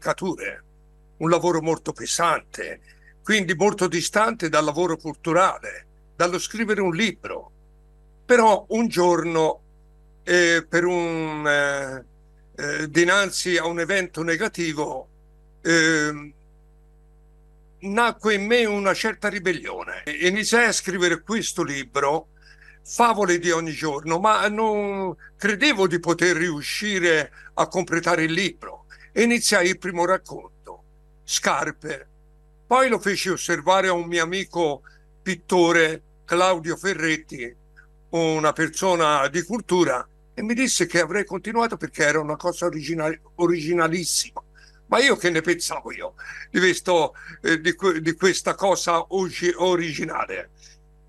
impalcature, un lavoro molto pesante, quindi molto distante dal lavoro culturale, dallo scrivere un libro. Però un giorno, eh, per un, eh, eh, dinanzi a un evento negativo, ehm, nacque in me una certa ribellione. Iniziai a scrivere questo libro, Favole di ogni giorno, ma non credevo di poter riuscire a completare il libro. Iniziai il primo racconto, Scarpe. Poi lo feci osservare a un mio amico pittore, Claudio Ferretti, una persona di cultura, e mi disse che avrei continuato perché era una cosa original- originalissima. Ma io che ne pensavo io di, questo, eh, di, di questa cosa oggi originale?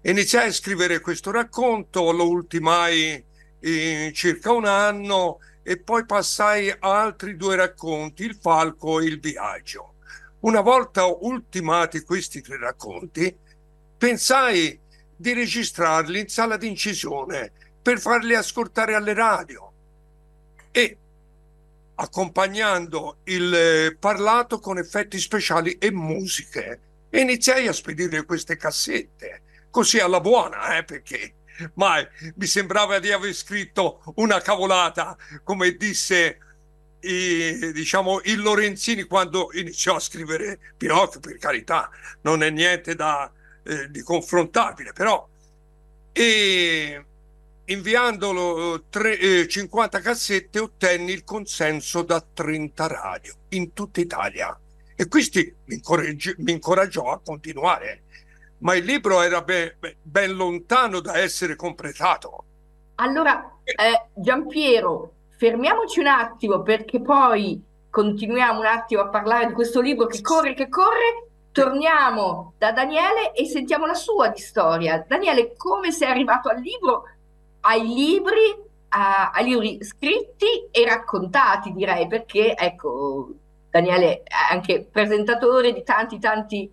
Iniziai a scrivere questo racconto, lo ultimai in circa un anno e poi passai a altri due racconti, Il Falco e Il Viaggio. Una volta ultimati questi tre racconti, pensai di registrarli in sala d'incisione per farli ascoltare alle radio e accompagnando il eh, parlato con effetti speciali e musiche. Iniziai a spedire queste cassette, così alla buona, eh, perché mai mi sembrava di aver scritto una cavolata, come disse i, diciamo, il Lorenzini quando iniziò a scrivere Pinocchio, per carità, non è niente da, eh, di confrontabile, però. E inviandolo tre, eh, 50 cassette ottenni il consenso da 30 radio in tutta Italia e questo mi, incoraggi- mi incoraggiò a continuare. Ma il libro era ben, ben lontano da essere completato. Allora, eh, Giampiero, fermiamoci un attimo perché poi continuiamo un attimo a parlare di questo libro che corre, che corre. Torniamo da Daniele e sentiamo la sua di storia. Daniele, come sei arrivato al libro ai libri, a, ai libri scritti e raccontati, direi, perché ecco, Daniele è anche presentatore di tanti, tanti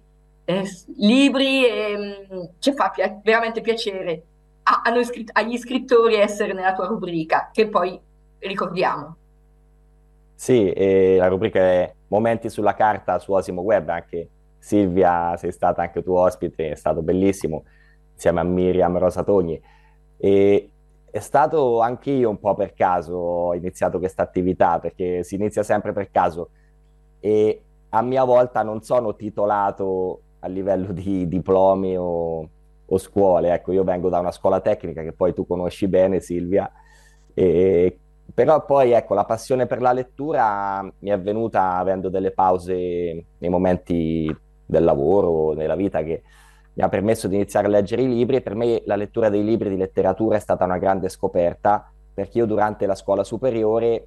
eh, libri e mh, mm, ci fa pi- veramente piacere a, a scritt- agli scrittori essere nella tua rubrica, che poi ricordiamo. Sì, la rubrica è Momenti sulla carta su Osimo Web, anche Silvia, sei stata anche tu ospite, è stato bellissimo, insieme a Miriam Rosatogni. E è stato anche io un po' per caso ho iniziato questa attività, perché si inizia sempre per caso e a mia volta non sono titolato a livello di diplomi o, o scuole. Ecco, io vengo da una scuola tecnica che poi tu conosci bene, Silvia, e, però poi ecco, la passione per la lettura mi è venuta avendo delle pause nei momenti del lavoro, nella vita che mi ha permesso di iniziare a leggere i libri per me la lettura dei libri di letteratura è stata una grande scoperta perché io durante la scuola superiore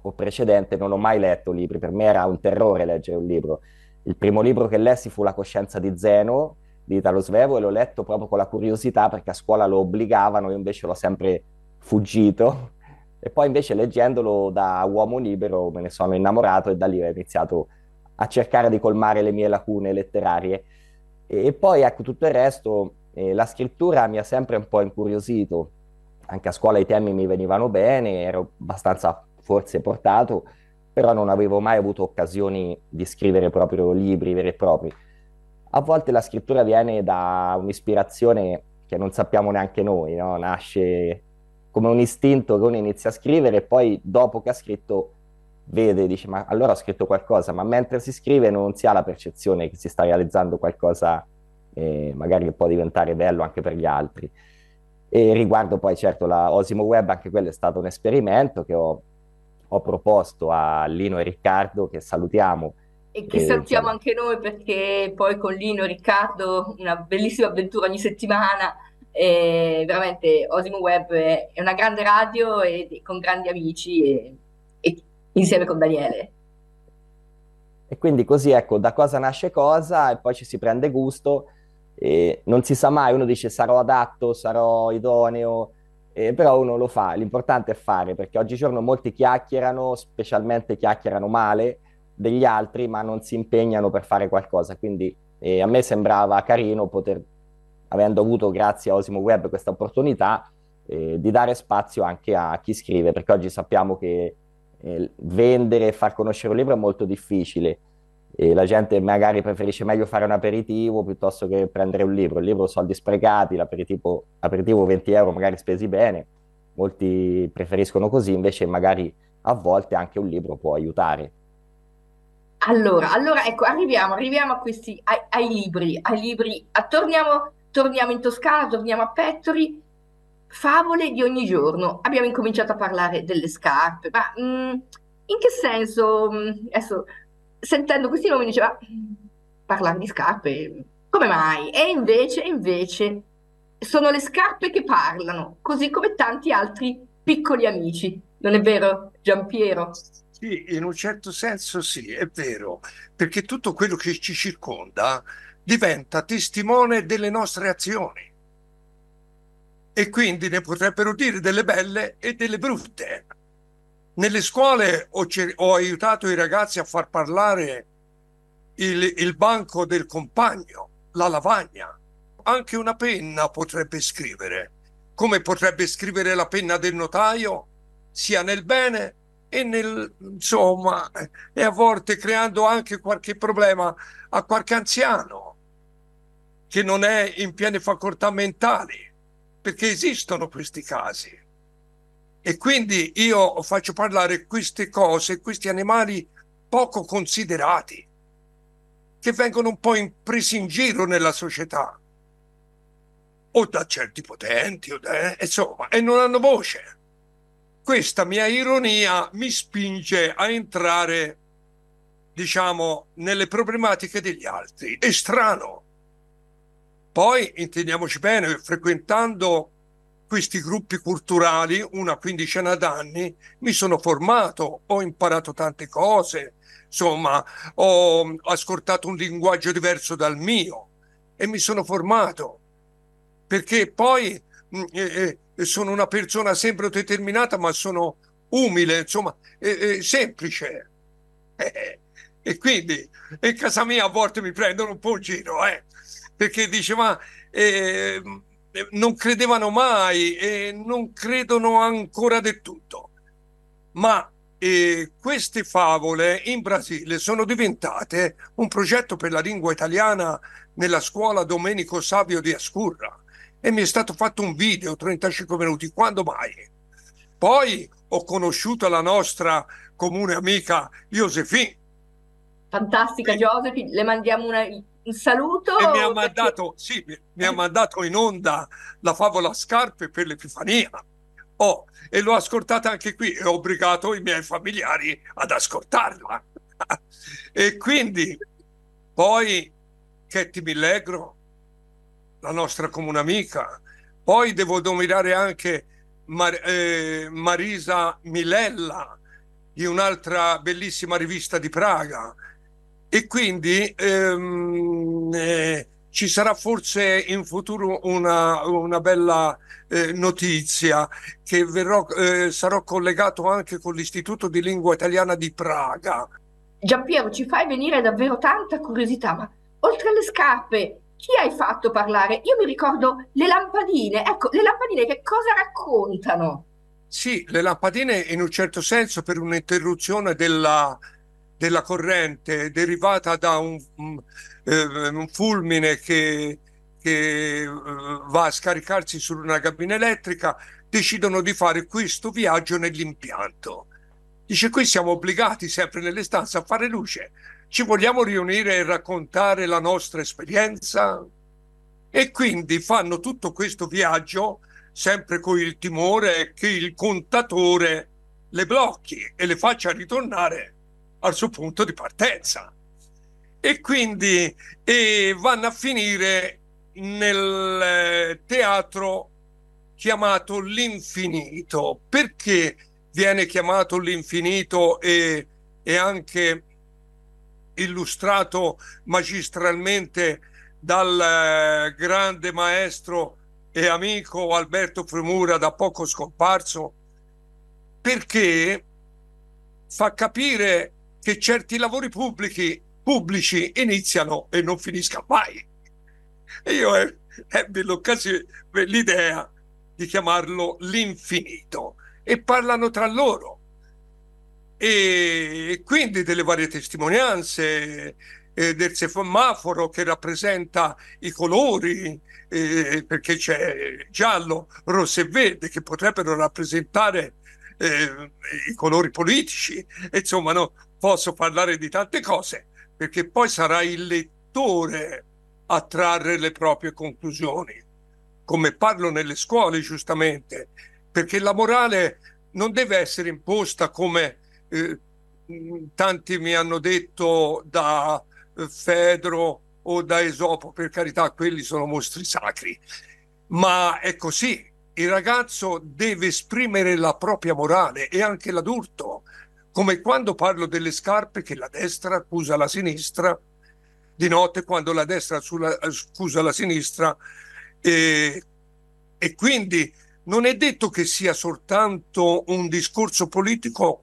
o precedente non ho mai letto libri, per me era un terrore leggere un libro. Il primo libro che lessi fu La coscienza di Zeno di Italo Svevo e l'ho letto proprio con la curiosità perché a scuola lo obbligavano, io invece l'ho sempre fuggito e poi invece leggendolo da uomo libero me ne sono innamorato e da lì ho iniziato a cercare di colmare le mie lacune letterarie. E poi ecco tutto il resto, eh, la scrittura mi ha sempre un po' incuriosito, anche a scuola i temi mi venivano bene, ero abbastanza forse portato, però non avevo mai avuto occasioni di scrivere proprio libri veri e propri. A volte la scrittura viene da un'ispirazione che non sappiamo neanche noi, no? nasce come un istinto che uno inizia a scrivere e poi dopo che ha scritto vede, dice ma allora ho scritto qualcosa, ma mentre si scrive non si ha la percezione che si sta realizzando qualcosa eh, magari che può diventare bello anche per gli altri. E riguardo poi certo la Osimo Web, anche quello è stato un esperimento che ho, ho proposto a Lino e Riccardo, che salutiamo. E che e, salutiamo anche noi perché poi con Lino e Riccardo una bellissima avventura ogni settimana. E veramente Osimo Web è una grande radio e con grandi amici e, e insieme con Daniele. E quindi così ecco, da cosa nasce cosa e poi ci si prende gusto e non si sa mai, uno dice sarò adatto, sarò idoneo, eh, però uno lo fa, l'importante è fare perché oggigiorno molti chiacchierano, specialmente chiacchierano male degli altri, ma non si impegnano per fare qualcosa, quindi eh, a me sembrava carino poter, avendo avuto grazie a Osimo Web questa opportunità, eh, di dare spazio anche a chi scrive, perché oggi sappiamo che eh, vendere e far conoscere un libro è molto difficile. E la gente magari preferisce meglio fare un aperitivo piuttosto che prendere un libro. Il libro soldi sprecati, l'aperitivo aperitivo 20 euro magari spesi bene, molti preferiscono così, invece magari a volte anche un libro può aiutare. Allora, allora ecco, arriviamo, arriviamo a questi, ai, ai libri, ai libri, a, torniamo, torniamo in Toscana, torniamo a Pettori, favole di ogni giorno. Abbiamo incominciato a parlare delle scarpe, ma mh, mm, in che senso? Mm, adesso, sentendo questi nomi, diceva, parlare di scarpe, come mai? E invece, invece, sono le scarpe che parlano, così come tanti altri piccoli amici. Non è vero, Giampiero? Sì, in un certo senso sì, è vero, perché tutto quello che ci circonda diventa testimone delle nostre azioni e quindi ne potrebbero dire delle belle e delle brutte. Nelle scuole ho, ho aiutato i ragazzi a far parlare il, il banco del compagno, la lavagna. Anche una penna potrebbe scrivere, come potrebbe scrivere la penna del notaio, sia nel bene e nel insomma e a volte creando anche qualche problema a qualche anziano che non è in piene facoltà mentali perché esistono questi casi e quindi io faccio parlare queste cose questi animali poco considerati che vengono un po' presi in giro nella società o da certi potenti o da, insomma e non hanno voce questa mia ironia mi spinge a entrare, diciamo, nelle problematiche degli altri. È strano. Poi, intendiamoci bene, frequentando questi gruppi culturali, una quindicina d'anni, mi sono formato, ho imparato tante cose, insomma, ho ascoltato un linguaggio diverso dal mio e mi sono formato. Perché poi eh, eh, sono una persona sempre determinata, ma sono umile, insomma, eh, eh, semplice. Eh, e quindi in casa mia a volte mi prendono un po' in giro, eh, perché diceva ehm, non credevano mai e non credono ancora del tutto. Ma eh, queste favole in Brasile sono diventate un progetto per la lingua italiana nella scuola Domenico Savio di Ascurra e mi è stato fatto un video 35 minuti, quando mai? Poi ho conosciuto la nostra comune amica Josefine. Fantastica Josefine, le mandiamo una, un saluto. E mi ha, mandato, sì, mi ha mandato in onda la favola Scarpe per l'Epifania. Oh, e l'ho ascoltata anche qui e ho obbligato i miei familiari ad ascoltarla. e quindi poi Ketty Millegro la nostra comune amica. Poi devo nominare anche Mar- eh, Marisa Milella di un'altra bellissima rivista di Praga. E quindi ehm, eh, ci sarà forse in futuro una, una bella eh, notizia che verrò, eh, sarò collegato anche con l'Istituto di Lingua Italiana di Praga. Giampiero, ci fai venire davvero tanta curiosità, ma oltre alle scarpe, chi hai fatto parlare? Io mi ricordo le lampadine. Ecco, le lampadine che cosa raccontano? Sì, le lampadine in un certo senso per un'interruzione della, della corrente derivata da un, un, eh, un fulmine che, che eh, va a scaricarsi su una cabina elettrica, decidono di fare questo viaggio nell'impianto. Dice, qui siamo obbligati sempre nelle stanze a fare luce ci vogliamo riunire e raccontare la nostra esperienza? E quindi fanno tutto questo viaggio sempre con il timore che il contatore le blocchi e le faccia ritornare al suo punto di partenza. E quindi e vanno a finire nel eh, teatro chiamato l'infinito. Perché viene chiamato l'infinito e, e anche illustrato magistralmente dal eh, grande maestro e amico Alberto Fremura, da poco scomparso, perché fa capire che certi lavori pubblici, pubblici iniziano e non finiscono mai. E io ebbi l'occasione, l'idea di chiamarlo l'infinito e parlano tra loro e quindi delle varie testimonianze eh, del semaforo che rappresenta i colori, eh, perché c'è giallo, rosso e verde che potrebbero rappresentare eh, i colori politici. Insomma, no, posso parlare di tante cose, perché poi sarà il lettore a trarre le proprie conclusioni, come parlo nelle scuole giustamente, perché la morale non deve essere imposta come eh, tanti mi hanno detto da eh, Fedro o da Esopo, per carità, quelli sono mostri sacri, ma è così. Il ragazzo deve esprimere la propria morale e anche l'adulto, come quando parlo delle scarpe che la destra accusa la sinistra, di notte quando la destra accusa la sinistra, e, e quindi non è detto che sia soltanto un discorso politico,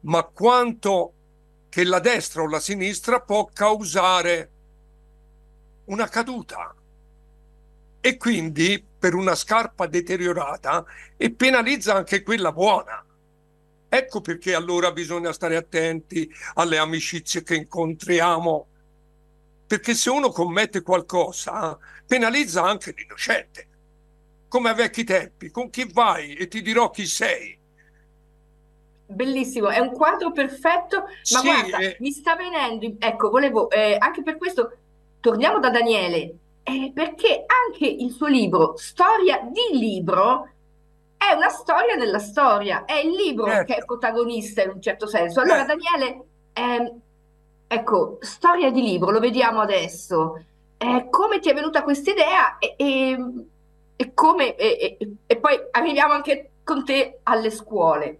ma quanto che la destra o la sinistra può causare una caduta e quindi per una scarpa deteriorata e penalizza anche quella buona. Ecco perché allora bisogna stare attenti alle amicizie che incontriamo, perché se uno commette qualcosa penalizza anche l'innocente. Come a vecchi tempi, con chi vai e ti dirò chi sei. Bellissimo, è un quadro perfetto, ma sì, guarda, eh... mi sta venendo, ecco, volevo, eh, anche per questo, torniamo da Daniele, eh, perché anche il suo libro, Storia di libro, è una storia nella storia, è il libro certo. che è protagonista in un certo senso. Allora, certo. Daniele, ehm, ecco, storia di libro, lo vediamo adesso. Eh, come ti è venuta questa idea e, e e come e, e, e poi arriviamo anche con te alle scuole.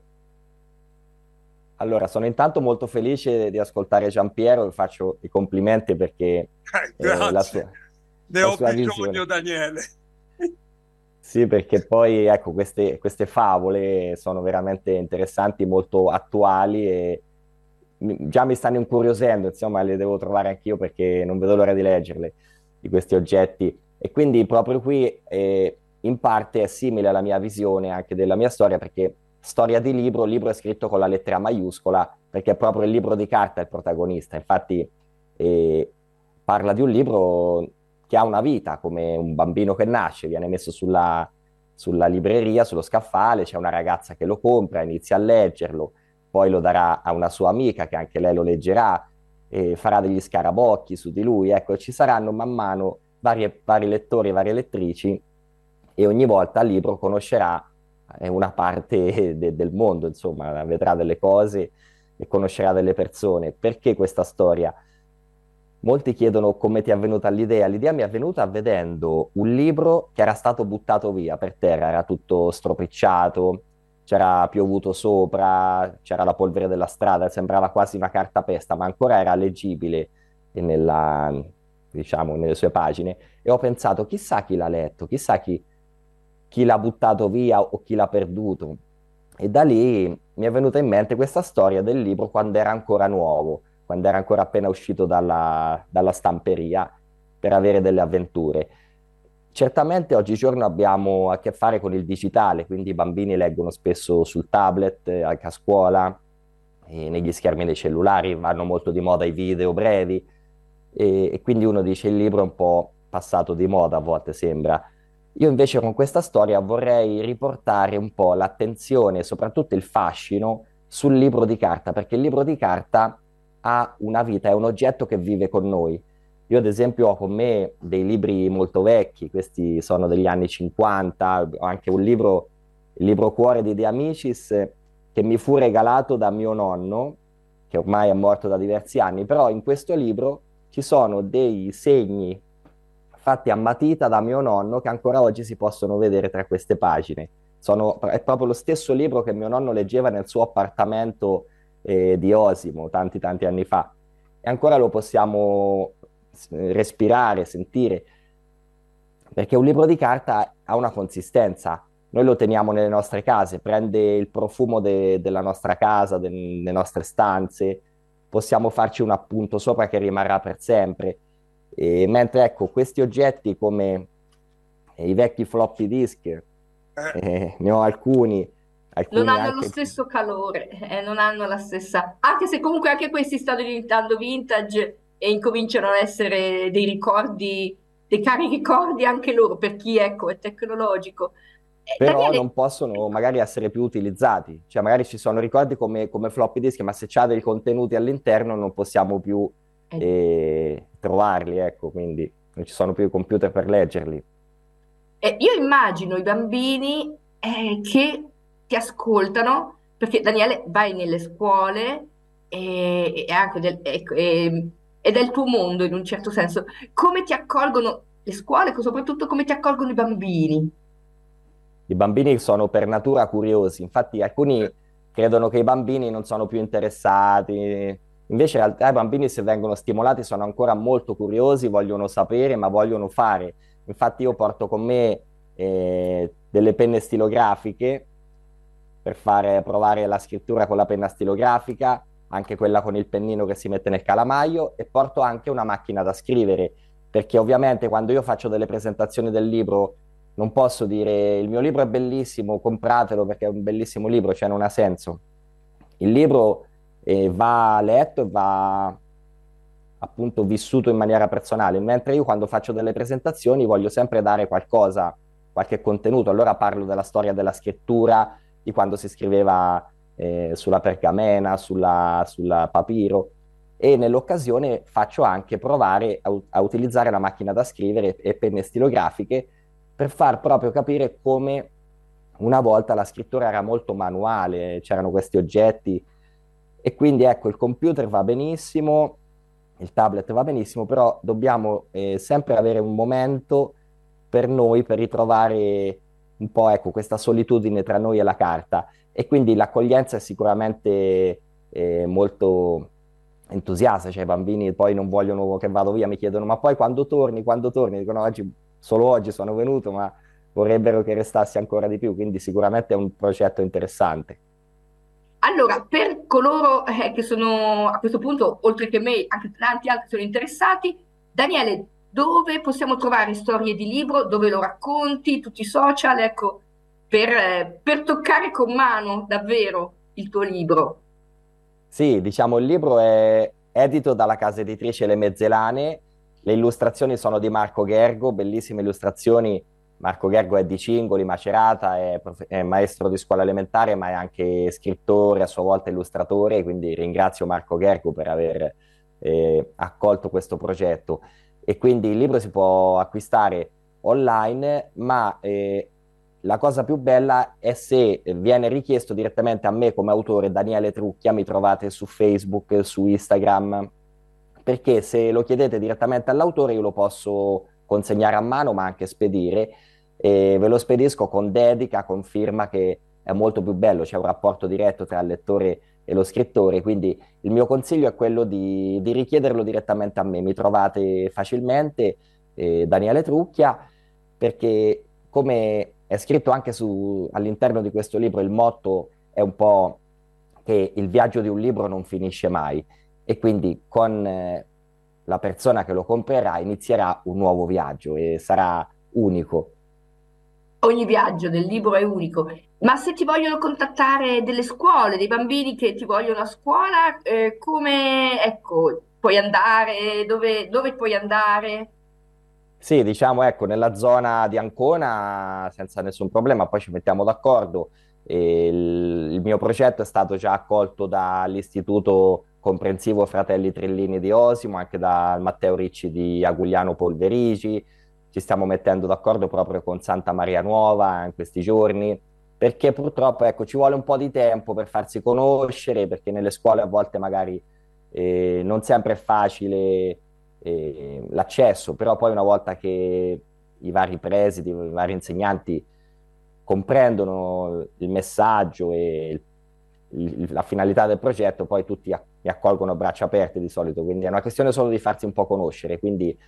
Allora, sono intanto molto felice di ascoltare Giampiero, vi faccio i complimenti perché eh, eh, la sua, ne la ho sua bisogno, visione. Daniele. Sì, perché poi ecco, queste, queste, favole sono veramente interessanti, molto attuali e già mi stanno incuriosendo, insomma, le devo trovare anch'io perché non vedo l'ora di leggerle, di questi oggetti. E quindi proprio qui eh, in parte è simile alla mia visione anche della mia storia, perché storia di libro, il libro è scritto con la lettera maiuscola, perché è proprio il libro di carta il protagonista. Infatti eh, parla di un libro che ha una vita, come un bambino che nasce, viene messo sulla, sulla libreria, sullo scaffale, c'è una ragazza che lo compra, inizia a leggerlo, poi lo darà a una sua amica che anche lei lo leggerà, e farà degli scarabocchi su di lui. Ecco, ci saranno man mano varie, vari lettori e varie lettrici e ogni volta il libro conoscerà eh, una parte de- del mondo, insomma, vedrà delle cose e conoscerà delle persone. Perché questa storia? Molti chiedono come ti è venuta l'idea. L'idea mi è venuta vedendo un libro che era stato buttato via per terra, era tutto stropicciato, c'era piovuto sopra, c'era la polvere della strada, sembrava quasi una cartapesta, ma ancora era leggibile nella, diciamo, nelle sue pagine, e ho pensato, chissà chi l'ha letto, chissà chi, chi l'ha buttato via o chi l'ha perduto. E da lì mi è venuta in mente questa storia del libro quando era ancora nuovo, quando era ancora appena uscito dalla, dalla stamperia per avere delle avventure. Certamente oggigiorno abbiamo a che fare con il digitale, quindi i bambini leggono spesso sul tablet, anche a scuola, negli schermi dei cellulari, vanno molto di moda i video brevi, e, e quindi uno dice il libro è un po' passato di moda a volte sembra. Io invece con questa storia vorrei riportare un po' l'attenzione soprattutto il fascino sul libro di carta, perché il libro di carta ha una vita, è un oggetto che vive con noi. Io ad esempio ho con me dei libri molto vecchi, questi sono degli anni 50, ho anche un libro, il libro Cuore di De Amicis, che mi fu regalato da mio nonno, che ormai è morto da diversi anni, però in questo libro ci sono dei segni fatti a matita da mio nonno che ancora oggi si possono vedere tra queste pagine. Sono, è proprio lo stesso libro che mio nonno leggeva nel suo appartamento eh, di Osimo tanti tanti anni fa e ancora lo possiamo respirare, sentire, perché un libro di carta ha una consistenza. Noi lo teniamo nelle nostre case, prende il profumo de- della nostra casa, delle nostre stanze, possiamo farci un appunto sopra che rimarrà per sempre. E, mentre ecco, questi oggetti come i vecchi floppy disk, eh, ne ho alcuni non hanno anche... lo stesso calore, eh, non hanno la stessa... Anche se comunque anche questi stanno diventando vintage e incominciano ad essere dei ricordi, dei cari ricordi anche loro, per chi ecco, è tecnologico. Eh, Però Daniele... non possono magari essere più utilizzati, cioè magari ci sono ricordi come, come floppy disk, ma se c'ha dei contenuti all'interno non possiamo più eh. eh, trovarli, ecco, quindi non ci sono più i computer per leggerli. Eh, io immagino i bambini che ti ascoltano, perché Daniele vai nelle scuole e, e anche del, e, ed è il tuo mondo in un certo senso. Come ti accolgono le scuole, soprattutto come ti accolgono i bambini? I bambini sono per natura curiosi, infatti alcuni credono che i bambini non sono più interessati, invece in realtà i bambini se vengono stimolati sono ancora molto curiosi, vogliono sapere ma vogliono fare. Infatti io porto con me eh, delle penne stilografiche per fare provare la scrittura con la penna stilografica, anche quella con il pennino che si mette nel calamaio e porto anche una macchina da scrivere, perché ovviamente quando io faccio delle presentazioni del libro non posso dire il mio libro è bellissimo, compratelo perché è un bellissimo libro, cioè non ha senso. Il libro eh, va letto e va appunto vissuto in maniera personale, mentre io quando faccio delle presentazioni voglio sempre dare qualcosa, qualche contenuto, allora parlo della storia della scrittura, di quando si scriveva eh, sulla pergamena, sulla, sulla, papiro. E nell'occasione faccio anche provare a, a, utilizzare la macchina da scrivere e penne stilografiche per far proprio capire come una volta la scrittura era molto manuale, c'erano questi oggetti. E quindi ecco il computer va benissimo, il tablet va benissimo, però dobbiamo eh, sempre avere un momento per noi per ritrovare un po' ecco, questa solitudine tra noi e la carta. E quindi l'accoglienza è sicuramente eh, molto entusiasta, cioè i bambini poi non vogliono che vado via, mi chiedono ma poi quando torni, quando torni, dicono oggi, solo oggi sono venuto ma vorrebbero che restassi ancora di più, quindi sicuramente è un progetto interessante. Allora, per coloro eh, che sono a questo punto, oltre che me, anche tanti altri sono interessati, Daniele, dove possiamo trovare storie di libro, dove lo racconti, tutti i social, ecco, per, per toccare con mano davvero il tuo libro. Sì, diciamo il libro è edito dalla casa editrice Le Mezzelane, le illustrazioni sono di Marco Gergo, bellissime illustrazioni. Marco Gergo è di Cingoli, Macerata, è, prof- è, maestro di scuola elementare, ma è anche scrittore, a sua volta illustratore, quindi ringrazio Marco Gergo per aver eh, accolto questo progetto e quindi il libro si può acquistare online, ma eh, la cosa più bella è se viene richiesto direttamente a me come autore, Daniele Trucchia, mi trovate su Facebook, su Instagram, perché se lo chiedete direttamente all'autore io lo posso consegnare a mano, ma anche spedire, e ve lo spedisco con dedica, con firma che è molto più bello, c'è un rapporto diretto tra lettore e lo scrittore, quindi il mio consiglio è quello di, di richiederlo direttamente a me, mi trovate facilmente eh, Daniele Trucchia, perché come è scritto anche su, all'interno di questo libro, il motto è un po' che il viaggio di un libro non finisce mai. E quindi con eh, la persona che lo comprerà inizierà un nuovo viaggio e sarà unico. Ogni viaggio del libro è unico, ma se ti vogliono contattare delle scuole, dei bambini che ti vogliono a scuola, eh, come, ecco, puoi andare, dove, dove puoi andare? Sì, diciamo, ecco, nella zona di Ancona senza nessun problema, poi ci mettiamo d'accordo. Il, il, mio progetto è stato già accolto dall'Istituto Comprensivo Fratelli Trillini di Osimo, anche da Matteo Ricci di Agugliano Polverici, ci stiamo mettendo d'accordo proprio con Santa Maria Nuova in questi giorni, perché purtroppo ecco, ci vuole un po' di tempo per farsi conoscere, perché nelle scuole a volte magari eh, non sempre è facile eh, l'accesso, però poi una volta che i vari presidi, i vari insegnanti comprendono il messaggio e il, la finalità del progetto, poi tutti mi accolgono a braccia aperte di solito, quindi è una questione solo di farsi un po' conoscere, quindi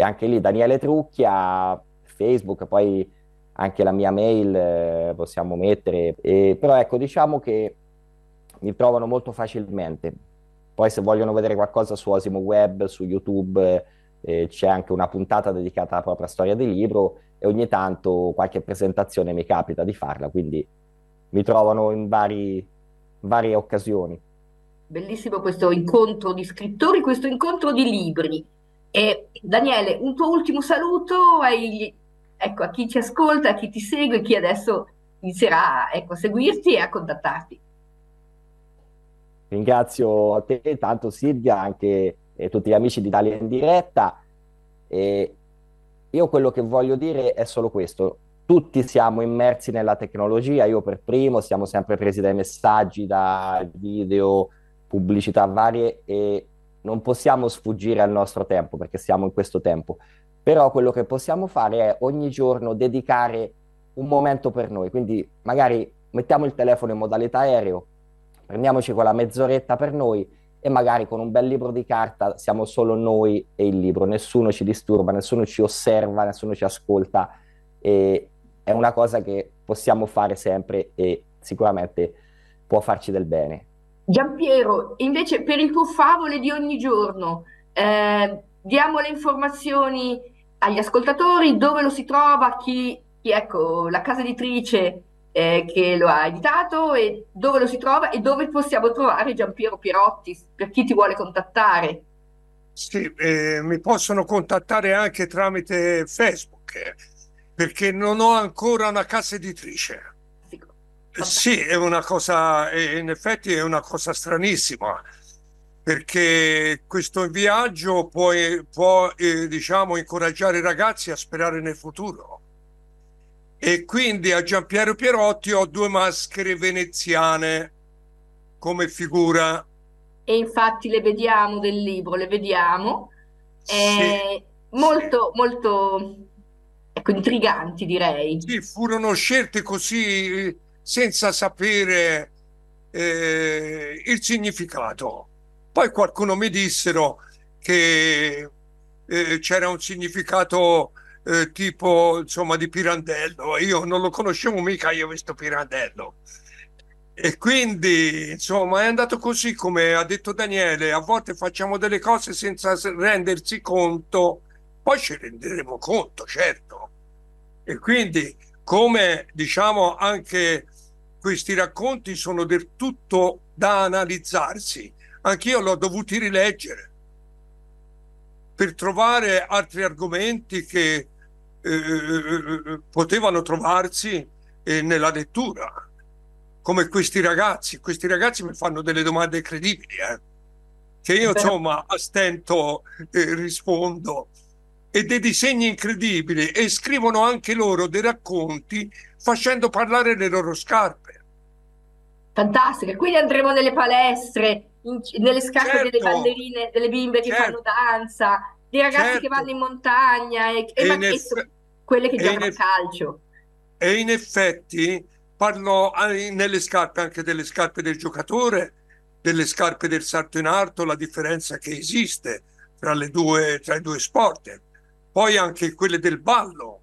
anche lì Daniele Trucchia, Facebook, poi anche la mia mail eh, possiamo mettere, e, però ecco diciamo che mi trovano molto facilmente. Poi se vogliono vedere qualcosa su Osimo Web, su YouTube, eh, c'è anche una puntata dedicata alla propria storia di libro e ogni tanto qualche presentazione mi capita di farla, quindi mi trovano in vari, varie occasioni. Bellissimo questo incontro di scrittori, questo incontro di libri. E Daniele, un tuo ultimo saluto ai, ecco, a chi ci ascolta, a chi ti segue, chi adesso inizierà ecco, a seguirti e a contattarti. Ringrazio a te tanto Silvia, anche e tutti gli amici di Italia in diretta. E io quello che voglio dire è solo questo. Tutti siamo immersi nella tecnologia, io per primo, siamo sempre presi dai messaggi, da video, pubblicità varie e non possiamo sfuggire al nostro tempo perché siamo in questo tempo. Però quello che possiamo fare è ogni giorno dedicare un momento per noi, quindi magari mettiamo il telefono in modalità aereo, prendiamoci quella mezz'oretta per noi e magari con un bel libro di carta siamo solo noi e il libro, nessuno ci disturba, nessuno ci osserva, nessuno ci ascolta e è una cosa che possiamo fare sempre e sicuramente può farci del bene. Giampiero, invece per il tuo favole di ogni giorno, eh, diamo le informazioni agli ascoltatori, dove lo si trova, chi, chi ecco, la casa editrice eh, che lo ha editato e dove lo si trova e dove possiamo trovare Giampiero Pierotti per chi ti vuole contattare. Sì, eh, mi possono contattare anche tramite Facebook perché non ho ancora una casa editrice. Sì, è una cosa, in effetti è una cosa stranissima, perché questo viaggio può, può eh, diciamo, incoraggiare i ragazzi a sperare nel futuro. E quindi a Giampiero Pierotti ho due maschere veneziane come figura. E infatti le vediamo del libro, le vediamo. Sì, molto, sì. molto ecco, intriganti, direi. Sì, furono scelte così senza sapere eh, il significato. Poi qualcuno mi dissero che eh, c'era un significato eh, tipo insomma di Pirandello, io non lo conoscevo mica io questo Pirandello. E quindi insomma è andato così come ha detto Daniele, a volte facciamo delle cose senza rendersi conto, poi ci renderemo conto, certo. E quindi come diciamo anche questi racconti sono del tutto da analizzarsi. Anch'io l'ho dovuti rileggere per trovare altri argomenti che eh, potevano trovarsi eh, nella lettura, come questi ragazzi. Questi ragazzi mi fanno delle domande incredibili, eh, che io insomma a stento eh, rispondo e dei disegni incredibili e scrivono anche loro dei racconti facendo parlare le loro scarpe. Fantastico, quindi andremo nelle palestre, in, nelle scarpe certo, delle ballerine, delle bimbe che certo, fanno danza, dei ragazzi certo. che vanno in montagna e, e, e, eff- quelle che giocano a calcio. E in effetti parlo nelle scarpe anche delle scarpe del giocatore, delle scarpe del salto in alto, la differenza che esiste tra, le due, tra i due sport poi anche quelle del ballo,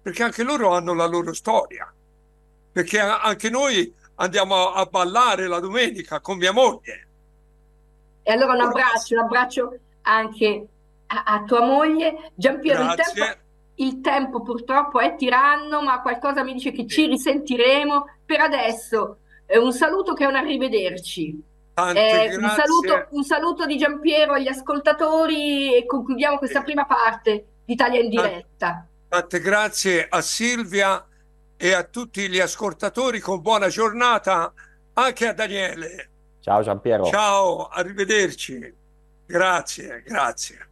perché anche loro hanno la loro storia, perché anche noi andiamo a ballare la domenica con mia moglie. E allora un abbraccio, un abbraccio anche a, a tua moglie. Giampiero, il tempo, il tempo, purtroppo è tiranno, ma qualcosa mi dice che ci risentiremo. Per adesso eh, un saluto che è un arrivederci. Eh, un, saluto, un, saluto, di Giampiero agli ascoltatori e concludiamo questa prima parte d'Italia in diretta. Tante grazie a Silvia e a tutti gli ascoltatori con buona giornata, anche a Daniele. Ciao Giampiero. Ciao, arrivederci. Grazie, grazie.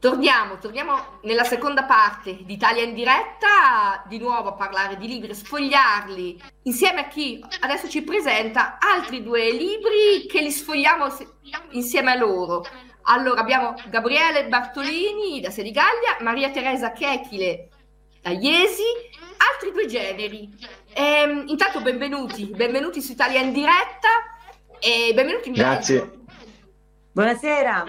Torniamo, torniamo nella seconda parte di Italia in diretta, di nuovo a parlare di libri, sfogliarli insieme a chi adesso ci presenta altri due libri che li sfogliamo insieme a loro. Allora abbiamo Gabriele Bartolini da Senigallia, Maria Teresa Chechile da Iesi, altri due generi. Ehm, intanto benvenuti, benvenuti su Italia in diretta e benvenuti in Grazie. Buonasera.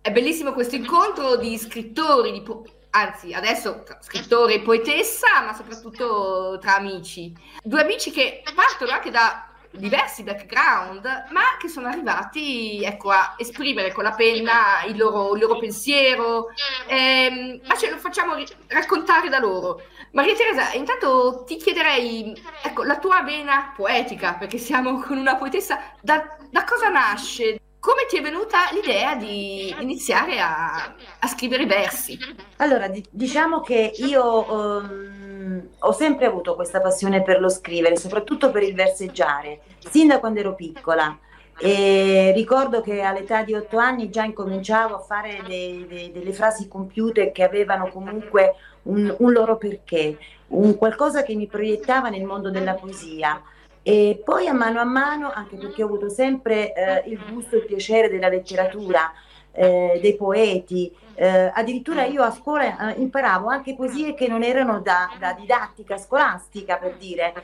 È bellissimo questo incontro di scrittori, di po- anzi adesso scrittore e poetessa, ma soprattutto tra amici. Due amici che partono anche da diversi background, ma che sono arrivati ecco, a esprimere con la penna il loro, il loro pensiero, ehm, ma ce lo facciamo ri- raccontare da loro. Maria Teresa, intanto ti chiederei, ecco, la tua vena poetica, perché siamo con una poetessa, da, da cosa nasce? Come ti è venuta l'idea di iniziare a, a scrivere versi? Allora, di- diciamo che io ehm, ho sempre avuto questa passione per lo scrivere, soprattutto per il verseggiare, sin da quando ero piccola. E ricordo che all'età di otto anni già incominciavo a fare dei- dei- delle frasi compiute che avevano comunque un, un loro perché, un qualcosa che mi proiettava nel mondo della poesia. E poi a mano a mano, anche perché ho avuto sempre eh, il gusto e il piacere della letteratura, eh, dei poeti, eh, addirittura io a scuola eh, imparavo anche poesie che non erano da, da didattica scolastica, per dire.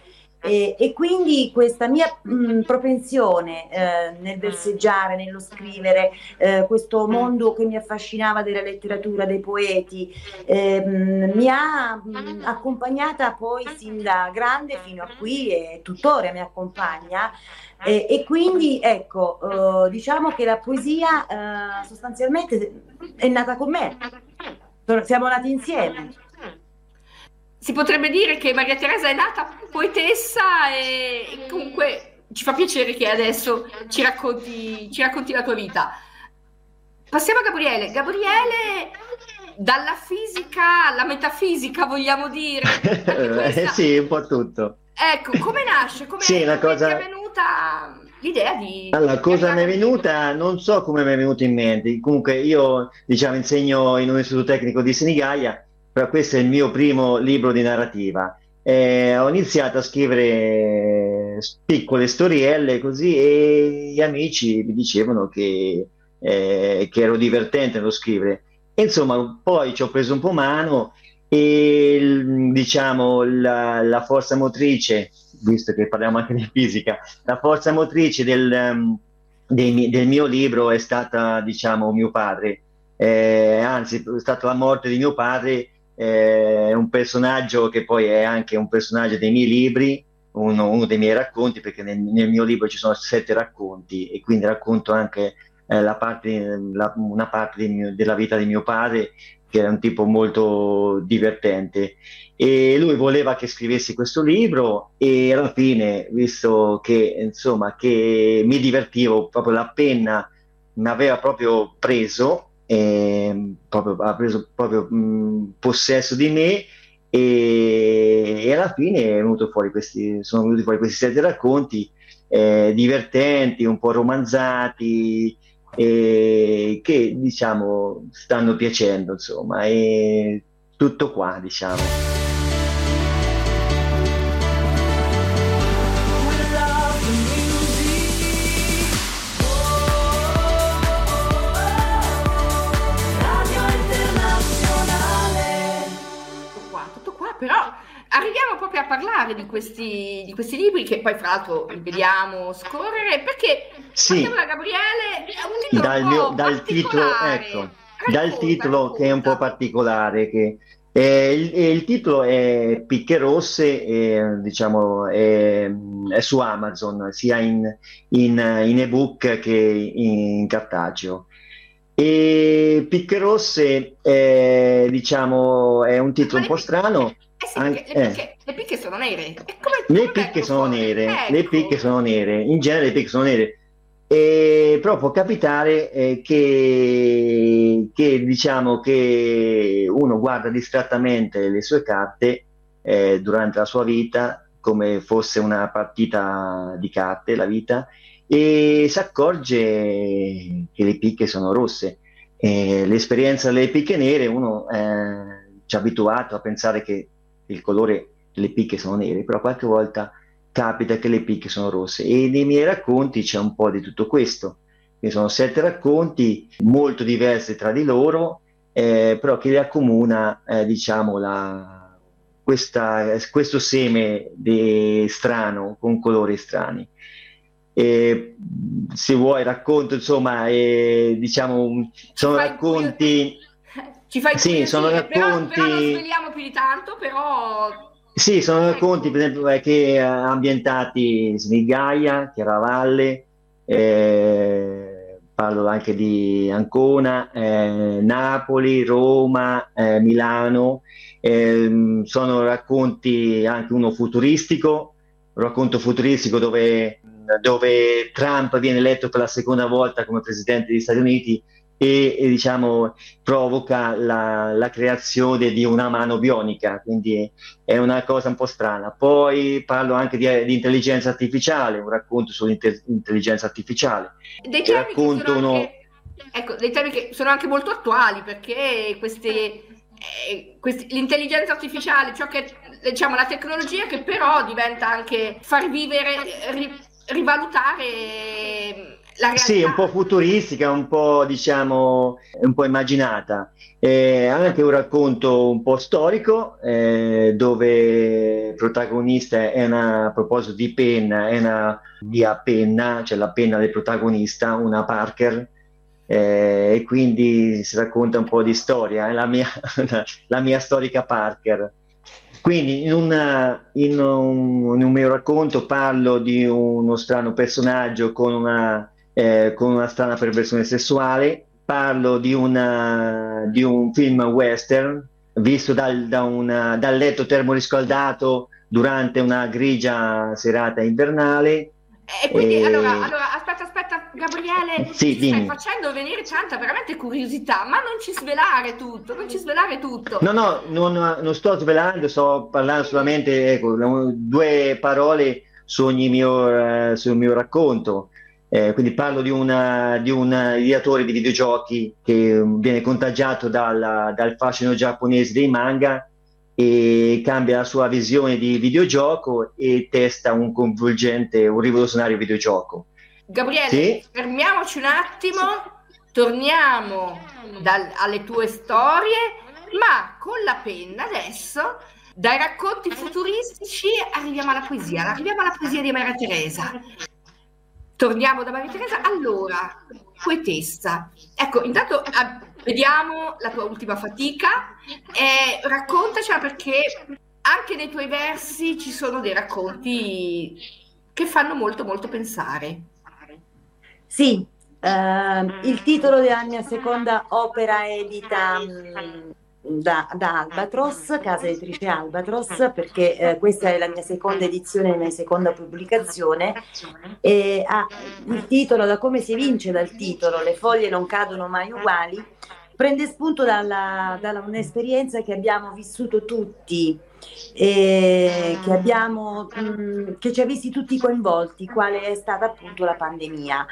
E, e quindi questa mia mh, propensione eh, nel verseggiare, nello scrivere, eh, questo mondo che mi affascinava della letteratura, dei poeti, ehm, mi ha mh, accompagnata poi sin da grande fino a qui e tuttora mi accompagna. E, e quindi ecco, eh, diciamo che la poesia eh, sostanzialmente è nata con me, siamo nati insieme. Si potrebbe dire che Maria Teresa è nata poetessa e, e comunque ci fa piacere che adesso ci racconti, ci racconti la tua vita. Passiamo a Gabriele. Gabriele, dalla fisica alla metafisica, vogliamo dire. Questa... eh sì, un po' tutto. Ecco, come nasce? Come sì, come cosa... è venuta l'idea di... Allora, cosa mi è venuta? Non so come mi è venuto in mente. Comunque io, diciamo, insegno in un istituto tecnico di Senigallia questo è il mio primo libro di narrativa. Eh, ho iniziato a scrivere piccole storielle così e gli amici mi dicevano che, eh, che ero divertente nello scrivere. Insomma, poi ci ho preso un po' mano e diciamo la, la, forza motrice, visto che parliamo anche di fisica, la forza motrice del, um, del, del mio libro è stata, diciamo, mio padre. Eh, anzi, è stata la morte di mio padre è un personaggio che poi è anche un personaggio dei miei libri, uno, uno dei miei racconti, perché nel, nel, mio libro ci sono sette racconti e quindi racconto anche eh, la parte, la, una parte mio, della vita di mio padre, che era un tipo molto divertente. E lui voleva che scrivessi questo libro e alla fine, visto che insomma che mi divertivo, proprio la penna mi aveva proprio preso, eh, proprio, ha preso proprio mh, possesso di me e, e, alla fine questi, sono venuti fuori questi sette racconti eh, divertenti, un po' romanzati e che diciamo stanno piacendo insomma e tutto qua diciamo. Parlare di questi, di questi libri che poi fra l'altro li vediamo scorrere perché sì. da Gabriele è un libro dal, mio, dal titolo ecco dal titolo racconta. che è un po' particolare che eh, il, il, titolo è Picche Rosse eh, diciamo è, è, su Amazon sia in, in, in ebook che in cartaceo e Picche Rosse è, diciamo, è un titolo un po' strano eh sì, Anche, le, picche, eh. le, picche, sono nere. Le picche sono nere, ecco. le picche sono nere, in genere le picche sono nere. E però può capitare eh, che, che, diciamo che uno guarda distrattamente le sue carte eh, durante la sua vita come fosse una partita di carte la vita e si accorge che le picche sono rosse l'esperienza delle picche nere uno eh, ci ha abituato a pensare che il colore delle picche sono nere, però qualche volta capita che le picche sono rosse e nei miei racconti c'è un po' di tutto questo. Quindi sono sette racconti molto diversi tra di loro, eh, però che li accomuna, eh, diciamo, la, questa, questo seme strano con colori strani. E, se vuoi racconto, insomma, eh, diciamo, sono racconti ci fai sì, sono racconti... Però, però non sveliamo più di tanto, però... Sì, sono racconti, per esempio, eh, che eh, ambientati in Snigaia, Chiaravalle, eh, parlo anche di Ancona, eh, Napoli, Roma, eh, Milano, ehm, sono racconti anche uno futuristico, un racconto futuristico dove, dove Trump viene eletto per la seconda volta come presidente degli Stati Uniti e, e diciamo, provoca la, la, creazione di una mano bionica, quindi è una cosa un po' strana. Poi parlo anche di, di intelligenza artificiale, un racconto sull'intelligenza artificiale. Dei temi, racconto uno... anche, ecco, dei temi che sono anche molto attuali perché queste, eh, queste, l'intelligenza artificiale, ciò che diciamo la tecnologia che però diventa anche far vivere, ri, rivalutare sì, un po' futuristica, un po' diciamo, un po' immaginata. Eh, anche un racconto un po' storico, eh, dove il protagonista è una, a proposito di penna, è una via penna, cioè la penna del protagonista, una Parker, eh, e quindi si racconta un po' di storia, è la mia, la mia storica Parker. Quindi in, una, in, un, in, un, mio racconto parlo di uno strano personaggio con una eh, con una strana perversione sessuale. Parlo di, una, di un film western visto dal, da una, dal letto termoriscaldato durante una grigia serata invernale. E quindi, e... Allora, allora, aspetta, aspetta, Gabriele, sì, stai facendo venire tanta veramente curiosità, ma non ci svelare tutto, non ci svelare tutto. No, no, non, non sto svelando, sto parlando solamente, ecco, due parole su ogni mio, eh, sul mio racconto. Eh, quindi parlo di, una, di, un ideatore di videogiochi che viene contagiato dal, dal fascino giapponese dei manga e cambia la sua visione di videogioco e testa un coinvolgente, un rivoluzionario videogioco. Gabriele, sì? fermiamoci un attimo, torniamo dal, alle tue storie, ma con la penna adesso, dai racconti futuristici arriviamo alla poesia, arriviamo alla poesia di Maria Teresa. Torniamo da Maria Teresa. Allora, poetessa, ecco, intanto ah, vediamo la tua ultima fatica e raccontacela perché anche nei tuoi versi ci sono dei racconti che fanno molto molto pensare. Sì, eh, il titolo della mia seconda opera edita da, da, Albatros, casa editrice Albatros, perché eh, questa è la mia seconda edizione, la mia seconda pubblicazione. E ha il titolo, da come si evince dal titolo, le foglie non cadono mai uguali, prende spunto dalla, dalla un'esperienza che abbiamo vissuto tutti, eh, che, abbiamo, mh, che ci ha visti tutti coinvolti, quale è stata appunto la pandemia.